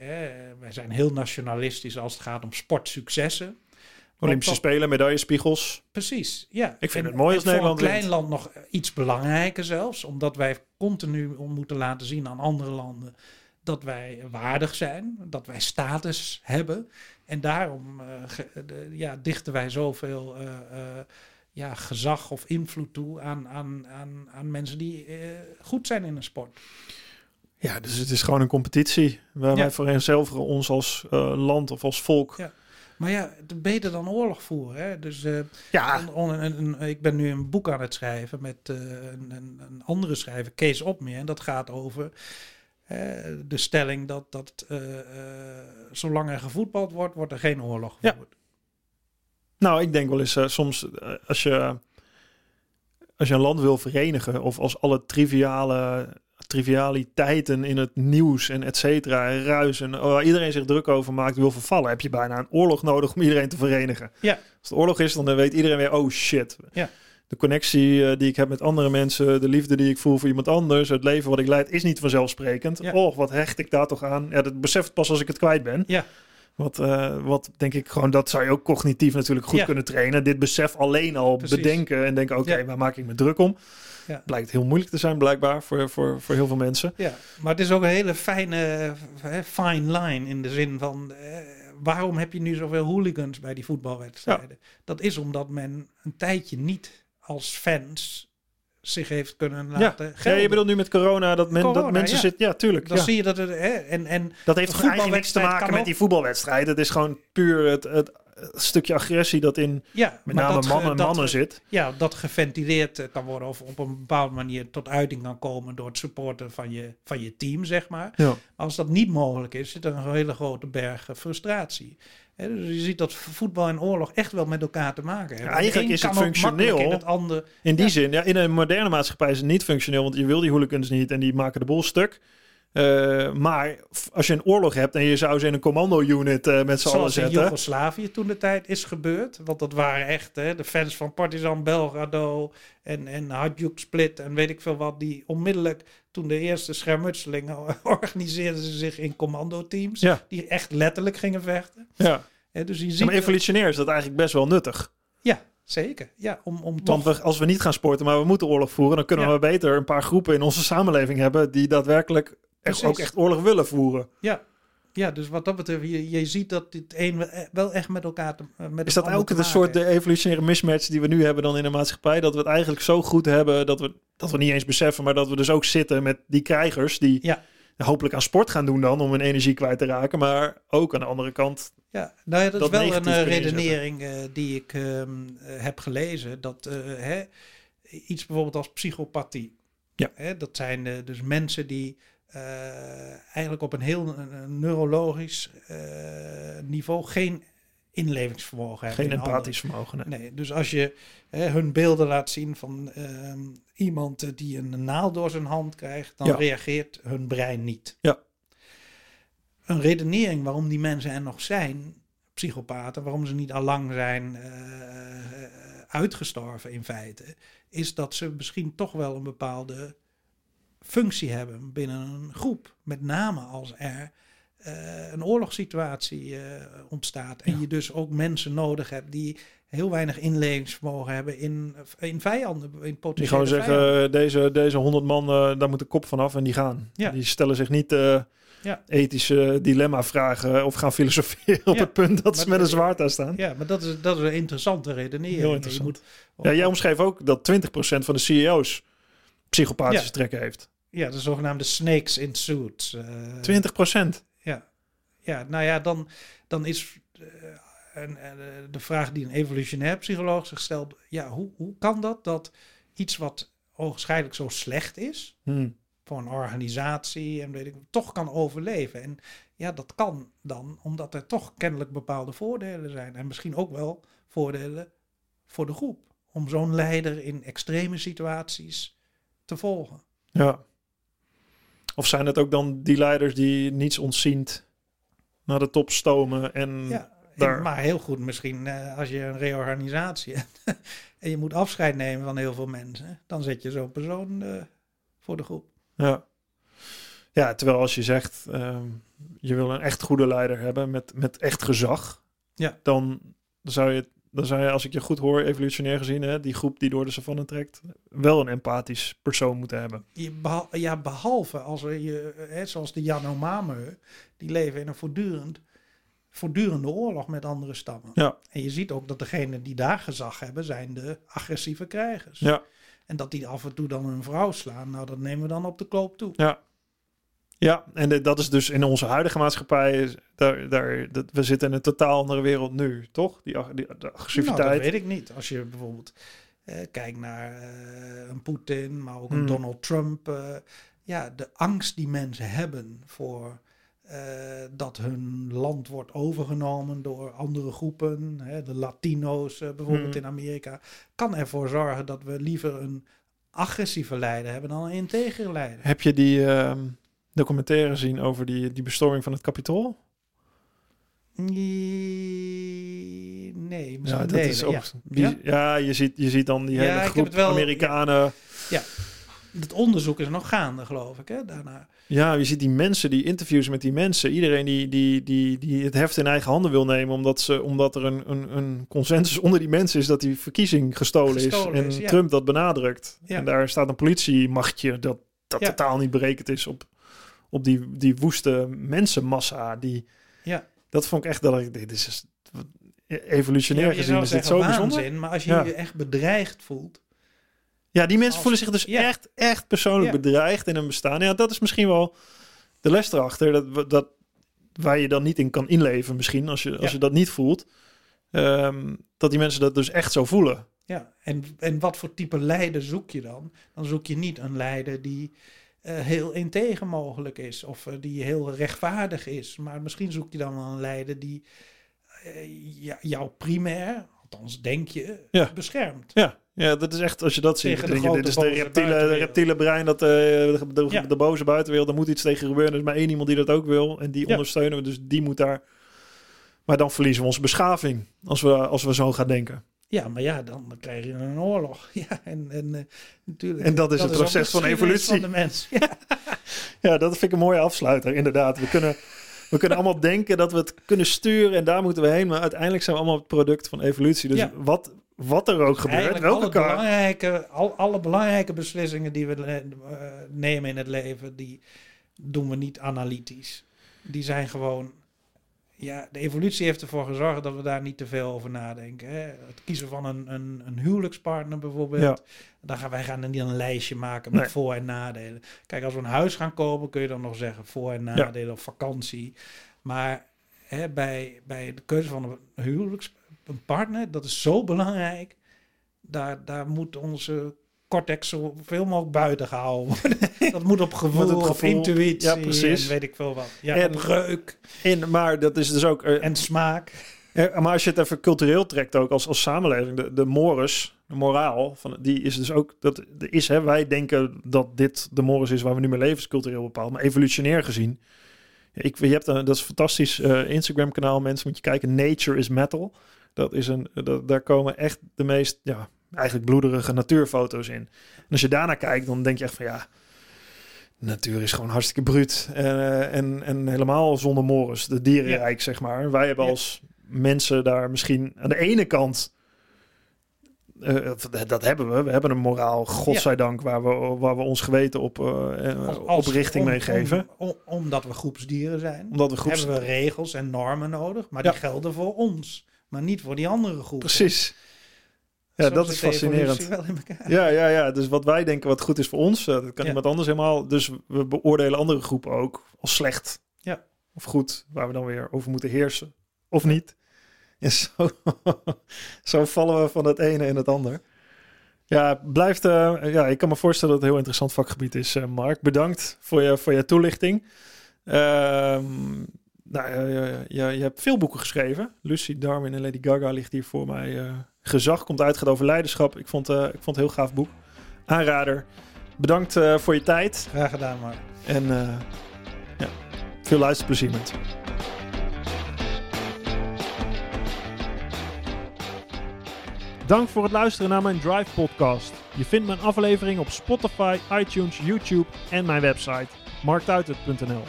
wij zijn heel nationalistisch als het gaat om sportsuccessen. Olympische Spelen, medaillespiegels. Precies, ja. Ik vind En- het mooi als Nederland Voor een klein land nog iets belangrijker zelfs, omdat wij continu moeten laten zien aan andere landen dat wij waardig zijn, dat wij status hebben. En daarom eh, ge- de- ja, dichten wij zoveel eh, eh, ja, gezag of invloed toe aan, aan, aan, aan mensen die eh, goed zijn in een sport. Ja, dus het is gewoon een competitie. Waar Ja. wij vereenzelvigen ons als eh, land of als volk. Ja. Maar ja, beter dan oorlog voeren. Hè? Dus eh, Ja, On- on- een- een- ik ben nu een boek aan het schrijven met eh, een, een, een andere schrijver, Kees Opmeer. En dat gaat over eh, de stelling dat, dat zolang er gevoetbald wordt, wordt er geen oorlog Ja. gevoerd. nou, ik denk wel eens soms als je als je een land wil verenigen of als alle triviale trivialiteiten in het nieuws en et cetera, en ruis en oh, waar iedereen zich druk over maakt, wil vervallen, heb je bijna een oorlog nodig om iedereen te verenigen. Ja. Als het oorlog is, dan weet iedereen weer, oh shit. Ja. De connectie eh, die ik heb met andere mensen, de liefde die ik voel voor iemand anders, het leven wat ik leid, is niet vanzelfsprekend. Ja. Oh, wat hecht ik daar toch aan? Ja, dat besef ik pas als ik het kwijt ben. Ja. Wat, eh, wat denk ik gewoon, dat zou je ook cognitief natuurlijk goed Ja. kunnen trainen. Dit besef alleen al Precies. bedenken en denken, oké, Ja. waar maak ik me druk om? Ja. Blijkt heel moeilijk te zijn blijkbaar voor, voor, voor heel veel mensen. Ja, maar het is ook een hele fijne, fine line in de zin van... eh, waarom heb je nu zoveel hooligans bij die voetbalwedstrijden? Dat is omdat men een tijdje niet als fans zich heeft kunnen laten Ja, gelden. je bedoelt nu met corona dat, men, dat mensen ja. zitten... Ja, tuurlijk. Dan ja. zie je dat het... Hè, en, en Dat heeft eigenlijk niks te maken met die voetbalwedstrijd. Het is gewoon puur het, het stukje agressie dat in ja, met name dat mannen, dat mannen zit. Ja, dat geventileerd eh, kan worden of op een bepaalde manier tot uiting kan komen door het supporten van je, van je team, zeg maar. Ja. Als dat niet mogelijk is, zit er een hele grote berg eh, frustratie. Hè, dus je ziet dat voetbal en oorlog echt wel met elkaar te maken hebben. Ja, eigenlijk is het functioneel. In het andere, In die Ja. zin, ja, in een moderne maatschappij is het niet functioneel, want je wil die hooligans niet en die maken de boel stuk. Eh, maar als je een oorlog hebt en je zou ze in een commando-unit eh, met z'n allen zoals in zetten. Joegoslavië toen de tijd is gebeurd. Want dat waren echt hè, de fans van Partizan Belgrado en, en Hajduk Split en weet ik veel wat. Die onmiddellijk, toen de eerste schermutselingen organiseerden ze zich in commandoteams. Ja. Die echt letterlijk gingen vechten. Ja. Hè, dus je ziet... Ja, maar evolutionair is dat eigenlijk best wel nuttig. ja, zeker. Ja, om, om toch... Want we, als we niet gaan sporten, maar we moeten oorlog voeren, dan kunnen Ja. we beter een paar groepen in onze samenleving hebben die daadwerkelijk Precies. ook echt oorlog willen voeren. Ja. Ja, dus wat dat betreft, je, je ziet dat dit een wel- eh, wel echt met elkaar te, eh, met Is dat ook maken soort de evolutionaire mismatch die we nu hebben dan in de maatschappij? Dat we het eigenlijk zo goed hebben dat we, dat we niet eens beseffen, maar dat we dus ook zitten met die krijgers die Ja. hopelijk aan sport gaan doen dan om hun energie kwijt te raken. Maar ook aan de andere kant. Ja, nou ja, dat, dat is wel een eh, redenering eh, die ik ehm, eh, heb gelezen. Dat eh, hè, iets bijvoorbeeld als psychopathie. Ja. Hè, dat zijn dus mensen die eigenlijk op een heel eh, neurologisch eh, niveau geen inlevingsvermogen hebben. Geen empathisch vermogen. nee. Nee, dus als je hè, hun beelden laat zien van ehm, iemand eh, die een naald door zijn hand krijgt, dan Ja. reageert hun brein niet. Ja. Een redenering waarom die mensen er nog zijn, psychopaten, waarom ze niet al lang zijn eh, eh, uitgestorven in feite, is dat ze misschien toch wel een bepaalde functie hebben binnen een groep. Met name als er eh, een oorlogssituatie eh, ontstaat. En Ja. je dus ook mensen nodig hebt die heel weinig inlevingsvermogen hebben in, in vijanden, in Die potentiële gewoon zeggen, vijanden. deze, deze 100 man, eh, daar moet de kop van af en die gaan. Ja. Die stellen zich niet Ja. ethische dilemma-vragen of gaan filosoferen op het punt dat ze met een zwaard daar staan. Ja, maar dat is, dat is een interessante redenering. Heel Je interessant. moet- Ja, jij omschreef ook dat 20% van de CEO's psychopathische trekken heeft. Ja, de zogenaamde snakes in suits. eh, 20%. Ja, ja nou ja, dan, dan is eh, en, en, eh, de vraag die een evolutionair psycholoog zich stelt: ja, hoe, hoe kan dat dat iets wat ogenschijnlijk zo slecht is Hm. voor een organisatie en weet ik, toch kan overleven? En ja, dat kan dan omdat er toch kennelijk bepaalde voordelen zijn en misschien ook wel voordelen voor de groep om zo'n leider in extreme situaties te volgen. Ja. Of zijn het ook dan die leiders die niets ontziend naar de top stomen en Ja, daar- maar heel goed misschien eh, als je een reorganisatie hebt en je moet afscheid nemen van heel veel mensen, dan zet je zo'n persoon eh, voor de groep. Ja. Ja, terwijl als je zegt, ehm, je wil een echt goede leider hebben met, met echt gezag, Ja. dan zou je, dan zou je, als ik je goed hoor, evolutionair gezien, hè, die groep die door de savanne trekt, wel een empathisch persoon moeten hebben. Behal- ja, behalve als er je, hè, zoals de Yanomami, die leven in een voortdurend, voortdurende oorlog met andere stammen. Ja. En je ziet ook dat degenen die daar gezag hebben, zijn de agressieve krijgers. Ja, En dat die af en toe dan een vrouw slaan, nou dat nemen we dan op de koop toe. ja. Ja, en de- dat is dus in onze huidige maatschappij, daar, daar, dat, we zitten in een totaal andere wereld nu, toch? Die, die de Nou, agressiviteit. dat weet ik niet. Als je bijvoorbeeld eh, kijkt naar eh, een Poetin, maar ook een Hmm. Donald Trump. eh, ja, de angst die mensen hebben voor dat hun land wordt overgenomen door andere groepen, hè, de Latino's bijvoorbeeld Hmm. in Amerika, kan ervoor zorgen dat we liever een agressieve leider hebben dan een integere leider. Heb je die ehm, documentaire gezien over die, die bestorming van het Capitool? Nee, Ja, dat delen, is ook. ja. Ja? ja? je, ziet, je ziet dan die Ja, hele groep wel- Amerikanen. Het onderzoek is nog gaande, geloof ik, hè, daarna. Ja, je ziet die mensen, die interviews met die mensen. Iedereen die, die, die, die het heft in eigen handen wil nemen. Omdat, ze, omdat er een, een, een consensus onder die mensen is dat die verkiezing gestolen, Gestolen is. En is, ja. Trump dat benadrukt. Ja. En daar staat een politiemachtje dat, dat Ja. totaal niet berekend is op, op die, die woeste mensenmassa. Die, Ja. Dat vond ik echt dat ik. Dit is evolutionair Ja, gezien is dit zo bijzonder. waanzin, maar als je Ja. je echt bedreigd voelt. Ja, die mensen Als- voelen zich dus ja. echt, echt persoonlijk bedreigd in hun bestaan. Ja, dat is misschien wel de les erachter. Dat, dat, waar je dan niet in kan inleven misschien, als je, als je dat niet voelt. Ehm, dat die mensen dat dus echt zo voelen. Ja, en, en wat voor type leider zoek je dan? Dan zoek je niet een leider die eh, heel integer mogelijk is of eh, die heel rechtvaardig is. Maar misschien zoek je dan wel een leider die ja, jou primair, althans denk je, Ja. beschermt. Ja, ja, dat is echt, als je dat ziet, Tegen dit is de reptiele, de reptiele brein, dat, de, de, Ja. de boze buitenwereld, er moet iets tegen gebeuren. Er is maar één iemand die dat ook wil en die Ja. ondersteunen we, dus die moet daar. Maar dan verliezen we onze beschaving als we, als we zo gaan denken. Ja, maar ja, dan, krijg je een oorlog. Ja, en, en eh, natuurlijk. En dat is het proces van evolutie. Van de mens. Ja. Ja, dat vind ik een mooie afsluiter, inderdaad. We kunnen, we kunnen allemaal denken dat we het kunnen sturen en daar moeten we heen. Maar uiteindelijk zijn we allemaal het product van evolutie. Dus Ja. wat, wat er ook gebeurt, Eigenlijk welke alle belangrijke, al, alle belangrijke beslissingen die we eh, nemen in het leven, die doen we niet analytisch. Die zijn gewoon. Ja, de evolutie heeft ervoor gezorgd dat we daar niet te veel over nadenken. Hè. Het kiezen van een, een, een huwelijkspartner bijvoorbeeld. Ja. Dan gaan wij gaan niet een lijstje maken met Nee. voor- en nadelen. Kijk, als we een huis gaan kopen, kun je dan nog zeggen voor- en nadelen of vakantie. Maar hè, bij, bij de keuze van een huwelijks een partner, dat is zo belangrijk. Daar, daar moet onze cortex zoveel mogelijk buiten gehouden worden. dat moet op gevoel, op gevoel- intuïtie ja, precies. en weet ik veel wat. Ja, En- op reuk In, maar dat is dus ook... eh, en smaak. eh, maar als je het even cultureel trekt ook als, als samenleving, de, de mores, de moraal, van, die is dus ook... Dat er is, hè, wij denken dat dit de mores is waar we nu mee leven, is cultureel bepaald. Maar evolutionair gezien... Ik, je hebt een, dat is een fantastisch eh, Instagram kanaal, mensen moet je kijken. Nature is metal. Dat is een, dat, daar komen echt de meest, ja, eigenlijk bloederige natuurfoto's in. En als je daarnaar kijkt, dan denk je echt van ja, natuur is gewoon hartstikke bruut. En, en, en helemaal zonder mores, de dierenrijk zeg maar. Wij hebben Ja. als mensen daar misschien aan de ene kant... eh, dat hebben we. We hebben een moraal, godzijdank, waar, we, waar we ons geweten op, eh, eh, Als- op richting om- mee geven. om- om- omdat we groepsdieren zijn. Omdat we groeps... Hebben we regels en normen nodig, maar Ja. die gelden voor ons. Maar niet voor die andere groepen. Precies. Ja, dat is fascinerend. wel in elkaar. Ja, ja, ja. Dus wat wij denken wat goed is voor ons, eh, dat kan Ja. iemand anders helemaal. Dus we beoordelen andere groepen ook als slecht. Ja. Of goed, waar we dan weer over moeten heersen. Of niet. En zo, zo vallen we van het ene in het ander. Ja, blijft. eh, ja, ik kan me voorstellen dat het een heel interessant vakgebied is, eh, Mark. Bedankt voor je, voor je toelichting. Ehm, nou, je, je, je hebt veel boeken geschreven. Lucy Darwin en Lady Gaga ligt hier voor mij. Gezag komt uit, gaat over leiderschap. Ik vond, eh, ik vond het een heel gaaf boek. Aanrader. Bedankt eh, voor je tijd. Graag gedaan, maar. En eh, ja, veel luisterplezier mensen. Dank voor het luisteren naar mijn Drive podcast. Je vindt mijn aflevering op Spotify, iTunes, YouTube en mijn website marktuitert.nl.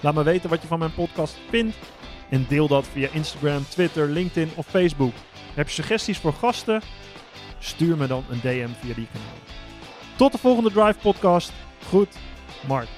Laat me weten wat je van mijn podcast vindt En deel dat via Instagram, Twitter, LinkedIn of Facebook. Heb je suggesties voor gasten? Stuur me dan een DM via die kanaal. Tot de volgende Drive podcast. Goed, Mark.